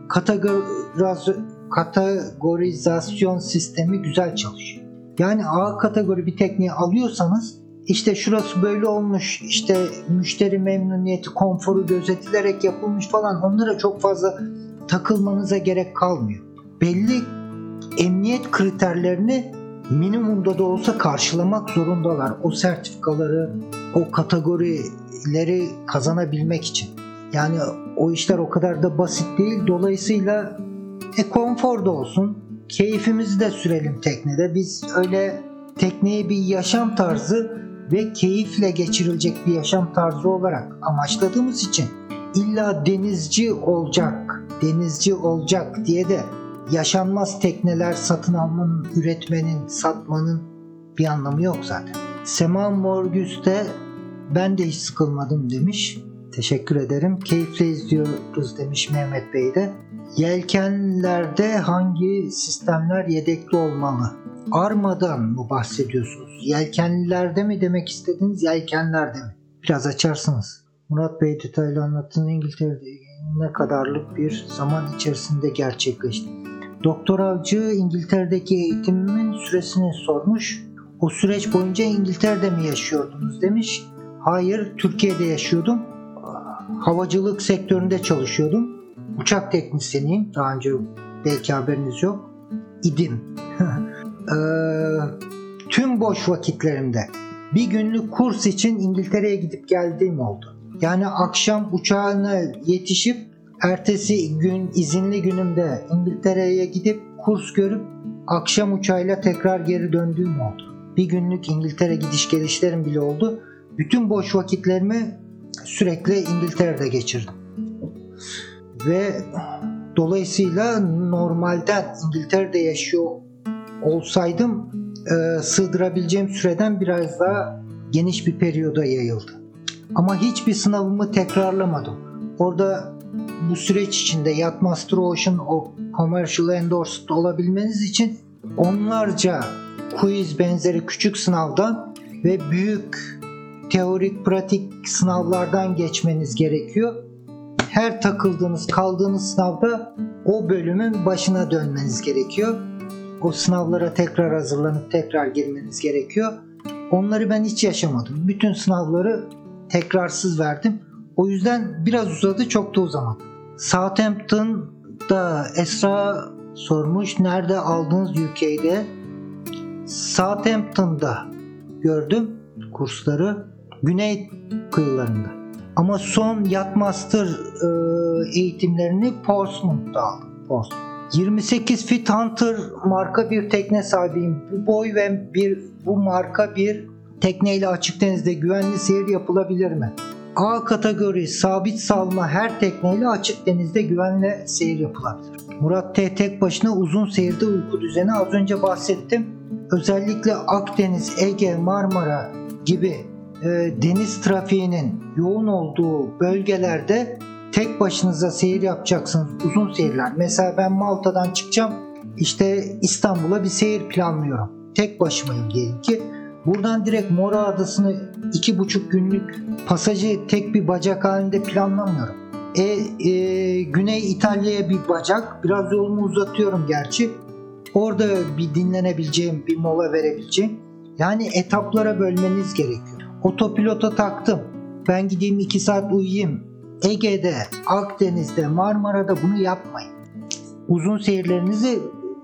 kategoriz- kategorizasyon sistemi güzel çalışıyor. Yani A kategori bir tekneyi alıyorsanız işte şurası böyle olmuş, işte müşteri memnuniyeti, konforu gözetilerek yapılmış falan onlara çok fazla takılmanıza gerek kalmıyor. Belli emniyet kriterlerini minimumda da olsa karşılamak zorundalar. O sertifikaları, o kategorileri kazanabilmek için. Yani o işler o kadar da basit değil. Dolayısıyla e, konfor da olsun. Keyfimizi de sürelim teknede. Biz öyle tekneyi bir yaşam tarzı ve keyifle geçirilecek bir yaşam tarzı olarak amaçladığımız için illa denizci olacak, denizci olacak diye de yaşanmaz tekneler satın almanın, üretmenin, satmanın bir anlamı yok zaten. Sema Morgüs de ben de hiç sıkılmadım demiş. Teşekkür ederim. Keyifle izliyoruz demiş Mehmet Bey de. Yelkenlerde hangi sistemler yedekli olmalı? Armadan mı bahsediyorsunuz? Yelkenlilerde mi demek istediniz, yelkenlerde mi? Biraz açarsınız. Murat Bey detaylı anlattığınız İngiltere'de ne kadarlık bir zaman içerisinde gerçekleşti. Doktor Avcı İngiltere'deki eğitimimin süresini sormuş. O süreç boyunca İngiltere'de mi yaşıyordunuz demiş. Hayır, Türkiye'de yaşıyordum. Havacılık sektöründe çalışıyordum. Uçak teknisyeniyim. Daha önce belki haberiniz yok. İdim. Ee, tüm boş vakitlerimde bir günlük kurs için İngiltere'ye gidip geldiğim oldu. Yani akşam uçağına yetişip ertesi gün izinli günümde İngiltere'ye gidip kurs görüp akşam uçağıyla tekrar geri döndüğüm oldu. Bir günlük İngiltere gidiş gelişlerim bile oldu. Bütün boş vakitlerimi sürekli İngiltere'de geçirdim. Ve dolayısıyla normalden İngiltere'de yaşıyor olsaydım e, sığdırabileceğim süreden biraz daha geniş bir periyoda yayıldı. Ama hiçbir sınavımı tekrarlamadım. Orada bu süreç içinde Yacht Master Ocean o Commercial Endorsed olabilmeniz için onlarca quiz benzeri küçük sınavdan ve büyük teorik pratik sınavlardan geçmeniz gerekiyor. Her takıldığınız kaldığınız sınavda o bölümün başına dönmeniz gerekiyor. O sınavlara tekrar hazırlanıp tekrar girmeniz gerekiyor. Onları ben hiç yaşamadım. Bütün sınavları tekrarsız verdim. O yüzden biraz uzadı çok da uzamadı. Southampton'da Esra sormuş nerede aldınız UK'de? Southampton'da gördüm kursları. Güney kıyılarında. Ama son Yacht Master e, eğitimlerini Portsmouth'ta aldım. Portsmouth. 28 Fit Hunter marka bir tekne sahibiyim. Bu boy ve bir bu marka bir tekneyle açık denizde güvenli seyir yapılabilir mi? A kategori sabit salma her tekneyle açık denizde güvenli seyir yapılabilir. Murat T tek başına uzun seyirde uyku düzeni az önce bahsettim. Özellikle Akdeniz, Ege, Marmara gibi e, deniz trafiğinin yoğun olduğu bölgelerde tek başınıza seyir yapacaksınız uzun seyirler. Mesela ben Malta'dan çıkacağım işte İstanbul'a bir seyir planlıyorum. Tek başımayım diyelim ki. Buradan direkt Mora Adası'nı iki buçuk günlük pasajı tek bir bacak halinde planlamıyorum. E, e, Güney İtalya'ya bir bacak. Biraz yolumu uzatıyorum gerçi. Orada bir dinlenebileceğim, bir mola verebileceğim. Yani etaplara bölmeniz gerekiyor. Otopilota taktım. Ben gideyim 2 saat uyuyayım. Ege'de, Akdeniz'de, Marmara'da bunu yapmayın. Uzun seyirlerinizi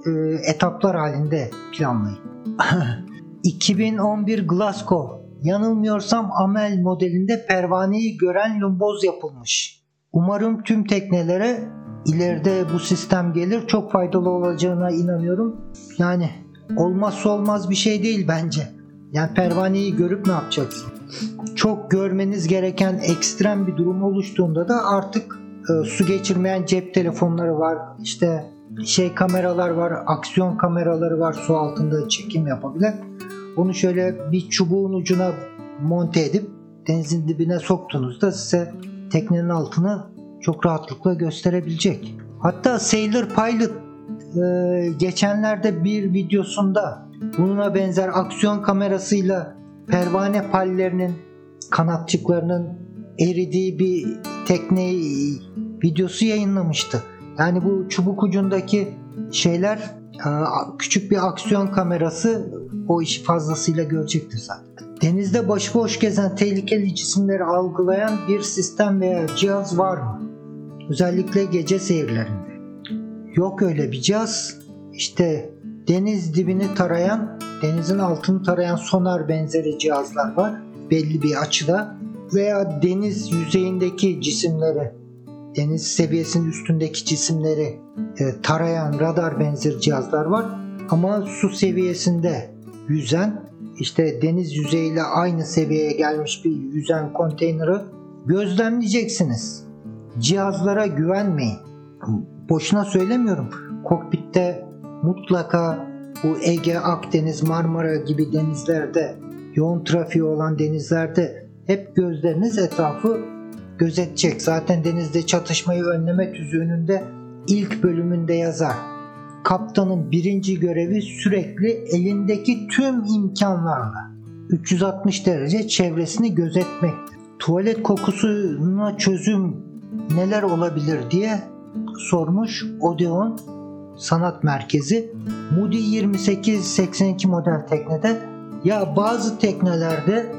e, etaplar halinde planlayın. 2011 Glasgow. Yanılmıyorsam Amel modelinde pervaneyi gören lumboz yapılmış. Umarım tüm teknelere ileride bu sistem gelir. Çok faydalı olacağına inanıyorum. Yani olmazsa olmaz bir şey değil bence. Yani pervaneyi görüp ne yapacaksın? Çok görmeniz gereken ekstrem bir durum oluştuğunda da artık e, su geçirmeyen cep telefonları var. İşte şey kameralar var, aksiyon kameraları var su altında çekim yapabilen. Onu şöyle bir çubuğun ucuna monte edip denizin dibine soktuğunuzda size teknenin altını çok rahatlıkla gösterebilecek. Hatta Sailor Pilot e, geçenlerde bir videosunda bununla benzer aksiyon kamerasıyla pervane pallerinin kanatçıklarının eridiği bir tekne videosu yayınlamıştı. Yani bu çubuk ucundaki şeyler e, küçük bir aksiyon kamerası o işi fazlasıyla görecektir zaten. Denizde başıboş gezen tehlikeli cisimleri algılayan bir sistem veya cihaz var mı? Özellikle gece seyirlerinde. Yok öyle bir cihaz. İşte deniz dibini tarayan, denizin altını tarayan sonar benzeri cihazlar var. Belli bir açıda veya deniz yüzeyindeki cisimleri, deniz seviyesinin üstündeki cisimleri e, tarayan radar benzeri cihazlar var. Ama su seviyesinde yüzen, işte deniz yüzeyiyle aynı seviyeye gelmiş bir yüzen konteyneri gözlemleyeceksiniz. Cihazlara güvenmeyin. Boşuna söylemiyorum. kokpitte mutlaka bu Ege, Akdeniz, Marmara gibi denizlerde yoğun trafiği olan denizlerde hep gözleriniz etrafı gözetecek. Zaten denizde çatışmayı önleme tüzüğünün ilk bölümünde yazar. Kaptanın birinci görevi sürekli elindeki tüm imkanlarla 360 derece çevresini gözetmektir. Tuvalet kokusuna çözüm neler olabilir diye sormuş Odeon Sanat Merkezi. Moody 2882 model teknede ya bazı teknelerde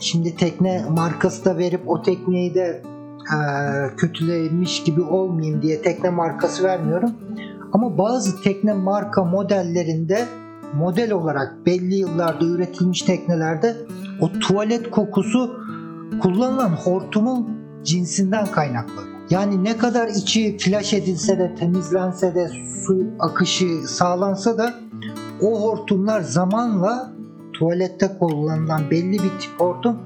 şimdi tekne markası da verip o tekneyi de e, kötülemiş gibi olmayayım diye tekne markası vermiyorum. Ama bazı tekne marka modellerinde model olarak belli yıllarda üretilmiş teknelerde o tuvalet kokusu kullanılan hortumun cinsinden kaynaklı. Yani ne kadar içi flash edilse de temizlense de su akışı sağlansa da o hortumlar zamanla tuvalette kullanılan belli bir tip hortum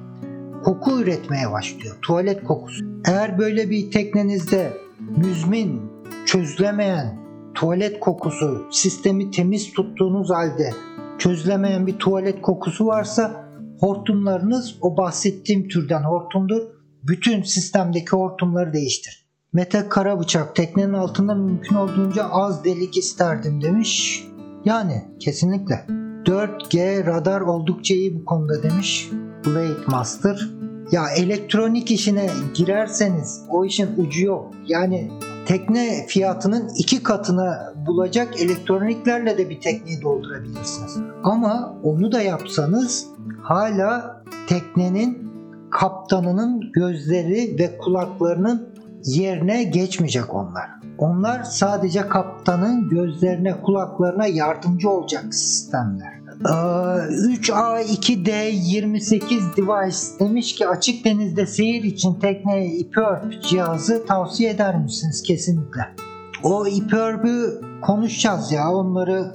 koku üretmeye başlıyor. Tuvalet kokusu. Eğer böyle bir teknenizde müzmin, çözülemeyen tuvalet kokusu, sistemi temiz tuttuğunuz halde çözülemeyen bir tuvalet kokusu varsa hortumlarınız o bahsettiğim türden hortumdur. Bütün sistemdeki hortumları değiştir. Mete Karabıçak teknenin altında mümkün olduğunca az delik isterdim demiş. Yani kesinlikle. 4G radar oldukça iyi bu konuda demiş. Blade Master. Ya elektronik işine girerseniz o işin ucu yok. Yani tekne fiyatının iki katına bulacak elektroniklerle de bir tekneyi doldurabilirsiniz. Ama onu da yapsanız hala teknenin kaptanının gözleri ve kulaklarının yerine geçmeyecek onlar. Onlar sadece kaptanın gözlerine, kulaklarına yardımcı olacak sistemler. 3A2D28 device demiş ki açık denizde seyir için tekneye IPERP cihazı tavsiye eder misiniz? Kesinlikle. O IPERP'ü konuşacağız ya onları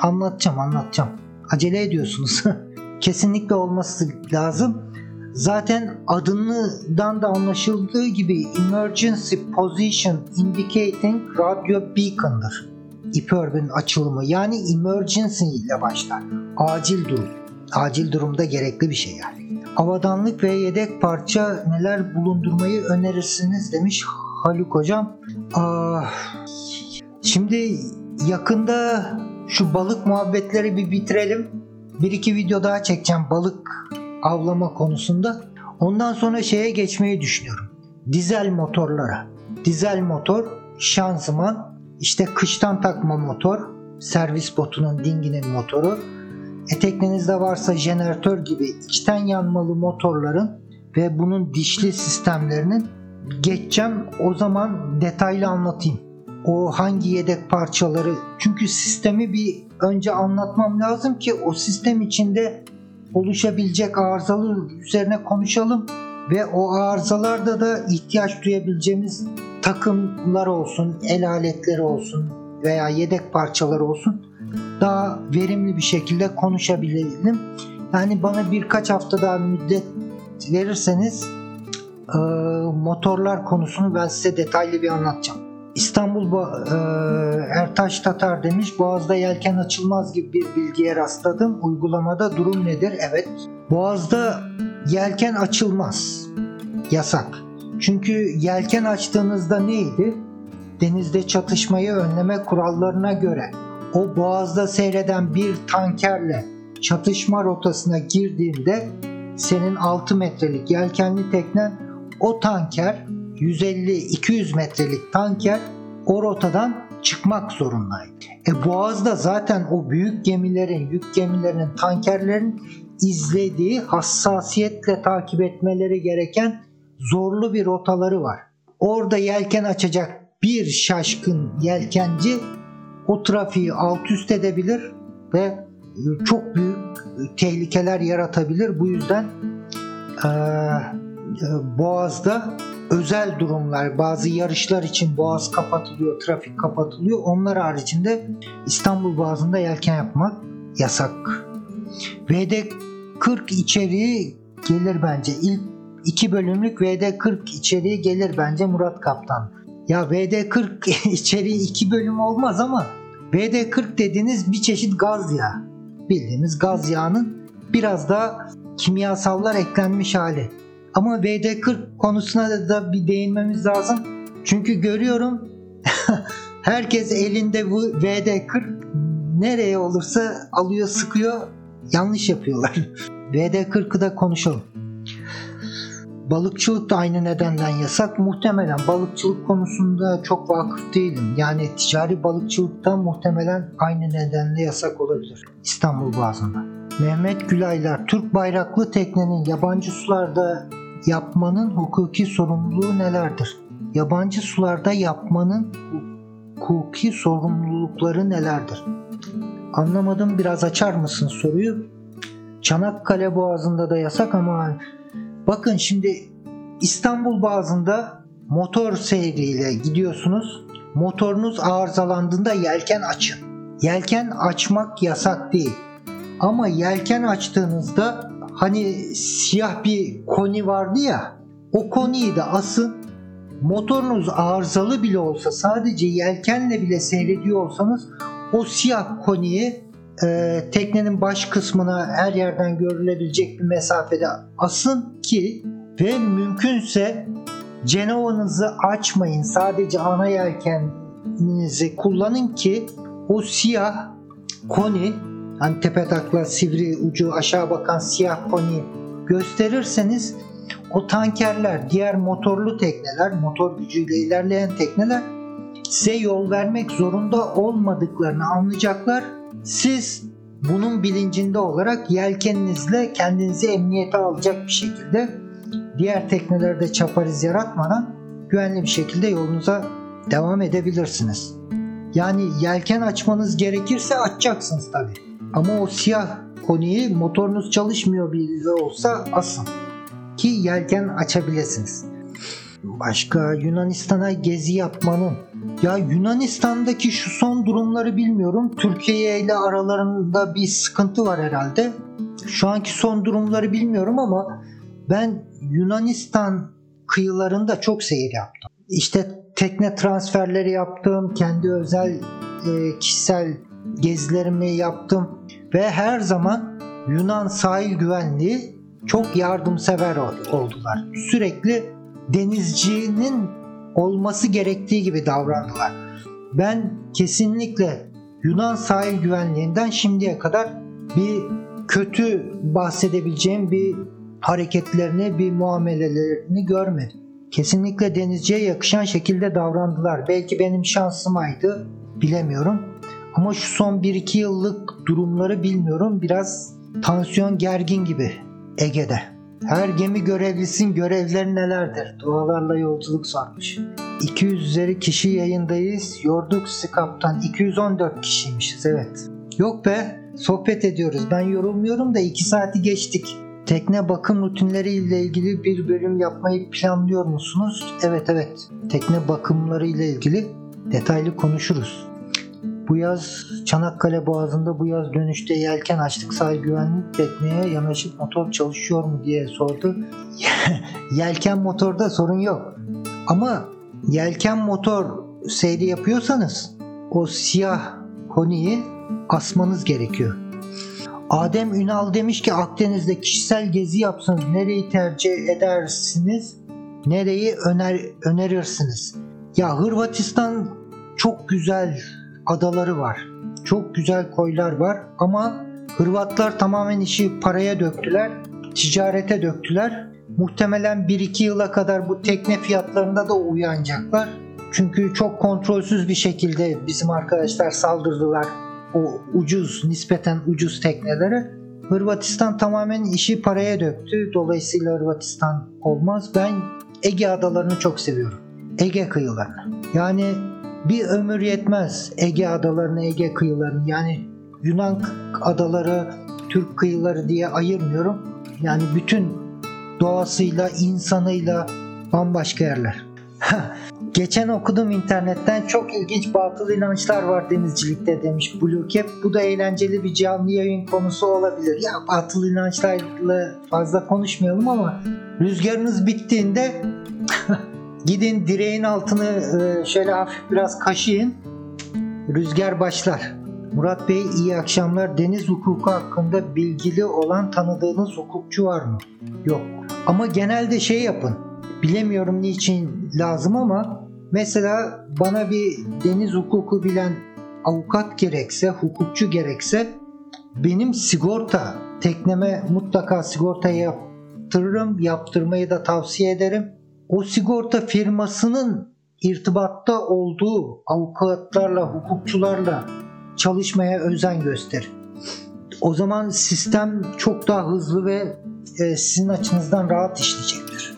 anlatacağım anlatacağım. Acele ediyorsunuz. Kesinlikle olması lazım. Zaten adından da anlaşıldığı gibi Emergency Position Indicating Radio Beacon'dır. IPERB'in açılımı yani emergency ile başlar. Acil durum. Acil durumda gerekli bir şey yani. Avadanlık ve yedek parça neler bulundurmayı önerirsiniz demiş Haluk hocam. Ah, şimdi yakında şu balık muhabbetleri bir bitirelim. Bir iki video daha çekeceğim balık avlama konusunda. Ondan sonra şeye geçmeyi düşünüyorum. Dizel motorlara. Dizel motor, şanzıman, işte kıştan takma motor, servis botunun dinginin motoru, e teknenizde varsa jeneratör gibi içten yanmalı motorların ve bunun dişli sistemlerinin geçeceğim. O zaman detaylı anlatayım. O hangi yedek parçaları çünkü sistemi bir önce anlatmam lazım ki o sistem içinde oluşabilecek arızalar üzerine konuşalım ve o arızalarda da ihtiyaç duyabileceğimiz takımlar olsun, el aletleri olsun veya yedek parçalar olsun daha verimli bir şekilde konuşabilelim. Yani bana birkaç hafta daha müddet verirseniz motorlar konusunu ben size detaylı bir anlatacağım. İstanbul e, Ertaş Tatar demiş Boğaz'da yelken açılmaz gibi bir bilgiye rastladım. Uygulamada durum nedir? Evet. Boğaz'da yelken açılmaz. Yasak. Çünkü yelken açtığınızda neydi? Denizde çatışmayı önleme kurallarına göre o boğazda seyreden bir tankerle çatışma rotasına girdiğinde senin 6 metrelik yelkenli teknen o tanker 150-200 metrelik tanker o rotadan çıkmak zorundaydı. E Boğaz'da zaten o büyük gemilerin, yük gemilerinin, tankerlerin izlediği hassasiyetle takip etmeleri gereken zorlu bir rotaları var. Orada yelken açacak bir şaşkın yelkenci o trafiği alt üst edebilir ve çok büyük tehlikeler yaratabilir. Bu yüzden e, Boğaz'da özel durumlar, bazı yarışlar için boğaz kapatılıyor, trafik kapatılıyor. Onlar haricinde İstanbul Boğazı'nda yelken yapmak yasak. VD40 içeriği gelir bence. İlk iki bölümlük VD40 içeriği gelir bence Murat Kaptan. Ya VD40 içeriği iki bölüm olmaz ama VD40 dediğiniz bir çeşit gaz yağı. Bildiğimiz gaz yağının biraz daha kimyasallar eklenmiş hali. Ama VD40 konusuna da, bir değinmemiz lazım. Çünkü görüyorum herkes elinde bu VD40 nereye olursa alıyor sıkıyor yanlış yapıyorlar. VD40'ı da konuşalım. Balıkçılık da aynı nedenden yasak. Muhtemelen balıkçılık konusunda çok vakıf değilim. Yani ticari balıkçılıktan muhtemelen aynı nedenle yasak olabilir. İstanbul Boğazı'nda. Mehmet Gülaylar, Türk bayraklı teknenin yabancı sularda yapmanın hukuki sorumluluğu nelerdir? Yabancı sularda yapmanın hukuki sorumlulukları nelerdir? Anlamadım biraz açar mısın soruyu? Çanakkale Boğazı'nda da yasak ama bakın şimdi İstanbul Boğazı'nda motor seyriyle gidiyorsunuz. Motorunuz arızalandığında yelken açın. Yelken açmak yasak değil. Ama yelken açtığınızda hani siyah bir koni vardı ya o koniyi de asın motorunuz arızalı bile olsa sadece yelkenle bile seyrediyor olsanız o siyah koniyi e, teknenin baş kısmına her yerden görülebilecek bir mesafede asın ki ve mümkünse Cenova'nızı açmayın. Sadece ana yelkeninizi kullanın ki o siyah koni hani tepe takla sivri ucu aşağı bakan siyah koni gösterirseniz o tankerler, diğer motorlu tekneler, motor gücüyle ilerleyen tekneler size yol vermek zorunda olmadıklarını anlayacaklar. Siz bunun bilincinde olarak yelkeninizle kendinizi emniyete alacak bir şekilde diğer teknelerde çapariz yaratmadan güvenli bir şekilde yolunuza devam edebilirsiniz. Yani yelken açmanız gerekirse açacaksınız tabi. Ama o siyah koniyi motorunuz çalışmıyor bile olsa asın ki yelken açabilirsiniz. Başka Yunanistan'a gezi yapmanın ya Yunanistan'daki şu son durumları bilmiyorum. Türkiye ile aralarında bir sıkıntı var herhalde. Şu anki son durumları bilmiyorum ama ben Yunanistan kıyılarında çok seyir yaptım. İşte tekne transferleri yaptım, kendi özel e, kişisel gezilerimi yaptım ve her zaman Yunan sahil güvenliği çok yardımsever oldular. Sürekli denizcinin olması gerektiği gibi davrandılar. Ben kesinlikle Yunan sahil güvenliğinden şimdiye kadar bir kötü bahsedebileceğim bir hareketlerini, bir muamelelerini görmedim. Kesinlikle denizciye yakışan şekilde davrandılar. Belki benim şansımaydı, bilemiyorum. Ama şu son 1-2 yıllık durumları bilmiyorum. Biraz tansiyon gergin gibi Ege'de. Her gemi görevlisin görevleri nelerdir? Dualarla yolculuk sarmış. 200 üzeri kişi yayındayız. Yorduk sizi kaptan. 214 kişiymişiz evet. Yok be sohbet ediyoruz. Ben yorulmuyorum da 2 saati geçtik. Tekne bakım rutinleri ile ilgili bir bölüm yapmayı planlıyor musunuz? Evet evet. Tekne bakımları ile ilgili detaylı konuşuruz. Bu yaz Çanakkale Boğazı'nda bu yaz dönüşte yelken açtık sahil güvenlik tekneye yanaşıp motor çalışıyor mu diye sordu. yelken motorda sorun yok. Ama yelken motor seyri yapıyorsanız o siyah koniyi asmanız gerekiyor. Adem Ünal demiş ki Akdeniz'de kişisel gezi yapsanız nereyi tercih edersiniz? Nereyi öner önerirsiniz? Ya Hırvatistan çok güzel adaları var. Çok güzel koylar var ama Hırvatlar tamamen işi paraya döktüler, ticarete döktüler. Muhtemelen 1-2 yıla kadar bu tekne fiyatlarında da uyanacaklar. Çünkü çok kontrolsüz bir şekilde bizim arkadaşlar saldırdılar o ucuz, nispeten ucuz teknelere. Hırvatistan tamamen işi paraya döktü. Dolayısıyla Hırvatistan olmaz. Ben Ege adalarını çok seviyorum. Ege kıyılarını. Yani bir ömür yetmez Ege adalarını, Ege kıyılarını. Yani Yunan adaları, Türk kıyıları diye ayırmıyorum. Yani bütün doğasıyla, insanıyla bambaşka yerler. Geçen okudum internetten çok ilginç batıl inançlar var denizcilikte demiş Blue Cap. Bu da eğlenceli bir canlı yayın konusu olabilir. Ya batıl inançlarla fazla konuşmayalım ama rüzgarınız bittiğinde Gidin direğin altını e, şöyle hafif biraz kaşıyın. Rüzgar başlar. Murat Bey iyi akşamlar. Deniz hukuku hakkında bilgili olan tanıdığınız hukukçu var mı? Yok. Ama genelde şey yapın. Bilemiyorum niçin lazım ama mesela bana bir deniz hukuku bilen avukat gerekse, hukukçu gerekse benim sigorta tekneme mutlaka sigorta yaptırırım. Yaptırmayı da tavsiye ederim. O sigorta firmasının irtibatta olduğu avukatlarla, hukukçularla çalışmaya özen gösterin. O zaman sistem çok daha hızlı ve e, sizin açınızdan rahat işleyecektir.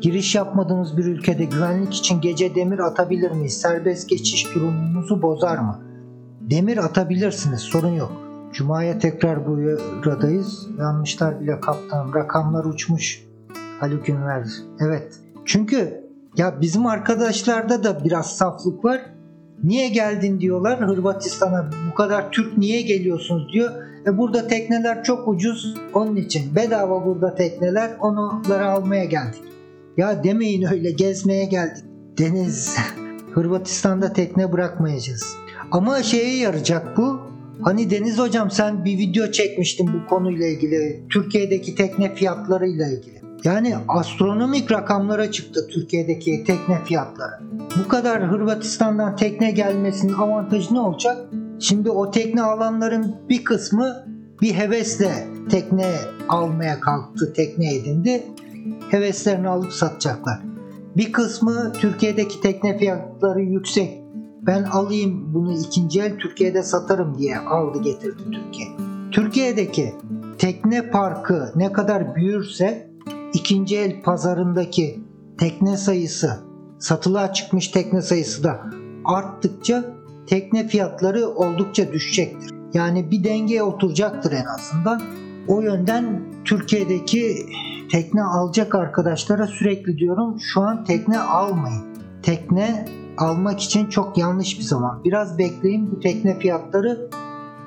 Giriş yapmadığınız bir ülkede güvenlik için gece demir atabilir miyiz? Serbest geçiş durumumuzu bozar mı? Demir atabilirsiniz, sorun yok. Cuma'ya tekrar buradayız. Yanmışlar bile kaptanım. Rakamlar uçmuş. Haluk Ünver. Evet. Çünkü ya bizim arkadaşlarda da biraz saflık var. Niye geldin diyorlar Hırvatistan'a. Bu kadar Türk niye geliyorsunuz diyor. E burada tekneler çok ucuz. Onun için bedava burada tekneler. Onları almaya geldik. Ya demeyin öyle gezmeye geldik. Deniz Hırvatistan'da tekne bırakmayacağız. Ama şeye yarayacak bu. Hani Deniz hocam sen bir video çekmiştin bu konuyla ilgili. Türkiye'deki tekne fiyatlarıyla ilgili. Yani astronomik rakamlara çıktı Türkiye'deki tekne fiyatları. Bu kadar Hırvatistan'dan tekne gelmesinin avantajı ne olacak? Şimdi o tekne alanların bir kısmı bir hevesle tekne almaya kalktı, tekne edindi. Heveslerini alıp satacaklar. Bir kısmı Türkiye'deki tekne fiyatları yüksek. Ben alayım bunu ikinci el Türkiye'de satarım diye aldı getirdi Türkiye. Türkiye'deki tekne parkı ne kadar büyürse ikinci el pazarındaki tekne sayısı, satılığa çıkmış tekne sayısı da arttıkça tekne fiyatları oldukça düşecektir. Yani bir dengeye oturacaktır en azından. O yönden Türkiye'deki tekne alacak arkadaşlara sürekli diyorum şu an tekne almayın. Tekne almak için çok yanlış bir zaman. Biraz bekleyin bu tekne fiyatları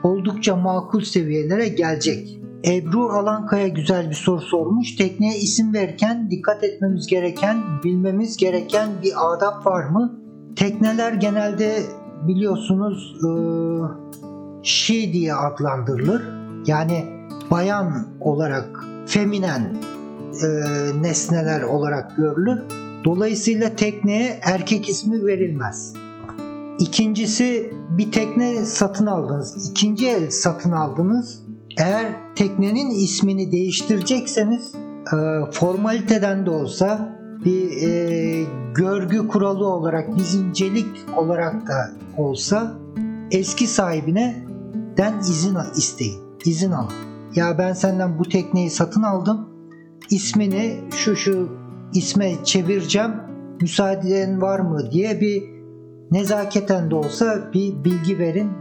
oldukça makul seviyelere gelecek. Ebru Alankaya güzel bir soru sormuş. Tekneye isim verirken dikkat etmemiz gereken, bilmemiz gereken bir adap var mı? Tekneler genelde biliyorsunuz e, she diye adlandırılır. Yani bayan olarak, feminen e, nesneler olarak görülür. Dolayısıyla tekneye erkek ismi verilmez. İkincisi bir tekne satın aldınız. ikinci el satın aldınız. Eğer teknenin ismini değiştirecekseniz e, formaliteden de olsa bir e, görgü kuralı olarak bir incelik olarak da olsa eski sahibine den izin isteyin. izin alın. Ya ben senden bu tekneyi satın aldım. İsmini şu şu isme çevireceğim. Müsaaden var mı diye bir nezaketen de olsa bir bilgi verin.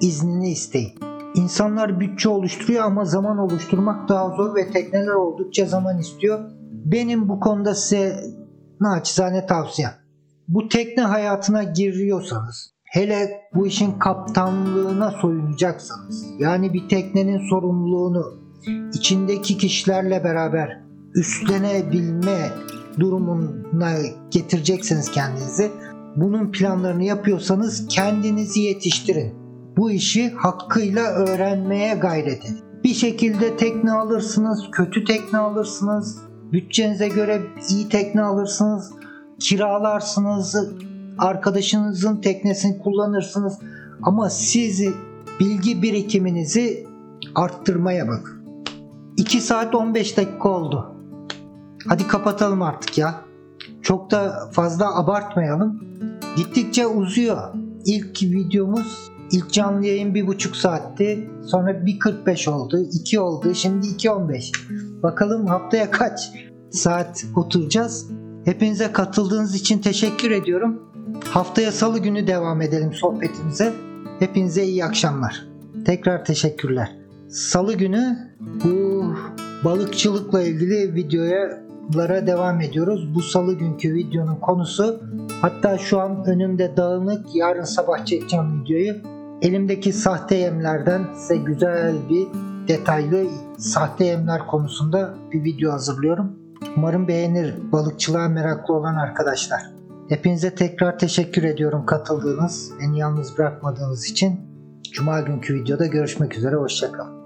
iznini isteyin. İnsanlar bütçe oluşturuyor ama zaman oluşturmak daha zor ve tekneler oldukça zaman istiyor. Benim bu konuda size naçizane tavsiyem. Bu tekne hayatına giriyorsanız, hele bu işin kaptanlığına soyunacaksanız, yani bir teknenin sorumluluğunu içindeki kişilerle beraber üstlenebilme durumuna getireceksiniz kendinizi. Bunun planlarını yapıyorsanız kendinizi yetiştirin. Bu işi hakkıyla öğrenmeye gayret edin. Bir şekilde tekne alırsınız, kötü tekne alırsınız, bütçenize göre iyi tekne alırsınız, kiralarsınız, arkadaşınızın teknesini kullanırsınız. Ama siz bilgi birikiminizi arttırmaya bakın. 2 saat 15 dakika oldu. Hadi kapatalım artık ya. Çok da fazla abartmayalım. Gittikçe uzuyor. İlk videomuz, ilk canlı yayın bir buçuk saatti. Sonra 1.45 oldu, 2 oldu, şimdi 2.15. Bakalım haftaya kaç saat oturacağız. Hepinize katıldığınız için teşekkür ediyorum. Haftaya salı günü devam edelim sohbetimize. Hepinize iyi akşamlar. Tekrar teşekkürler. Salı günü bu balıkçılıkla ilgili videoya devam ediyoruz. Bu salı günkü videonun konusu hatta şu an önümde dağınık yarın sabah çekeceğim videoyu. Elimdeki sahte yemlerden size güzel bir detaylı sahte yemler konusunda bir video hazırlıyorum. Umarım beğenir balıkçılığa meraklı olan arkadaşlar. Hepinize tekrar teşekkür ediyorum katıldığınız, beni yalnız bırakmadığınız için. Cuma günkü videoda görüşmek üzere, hoşçakalın.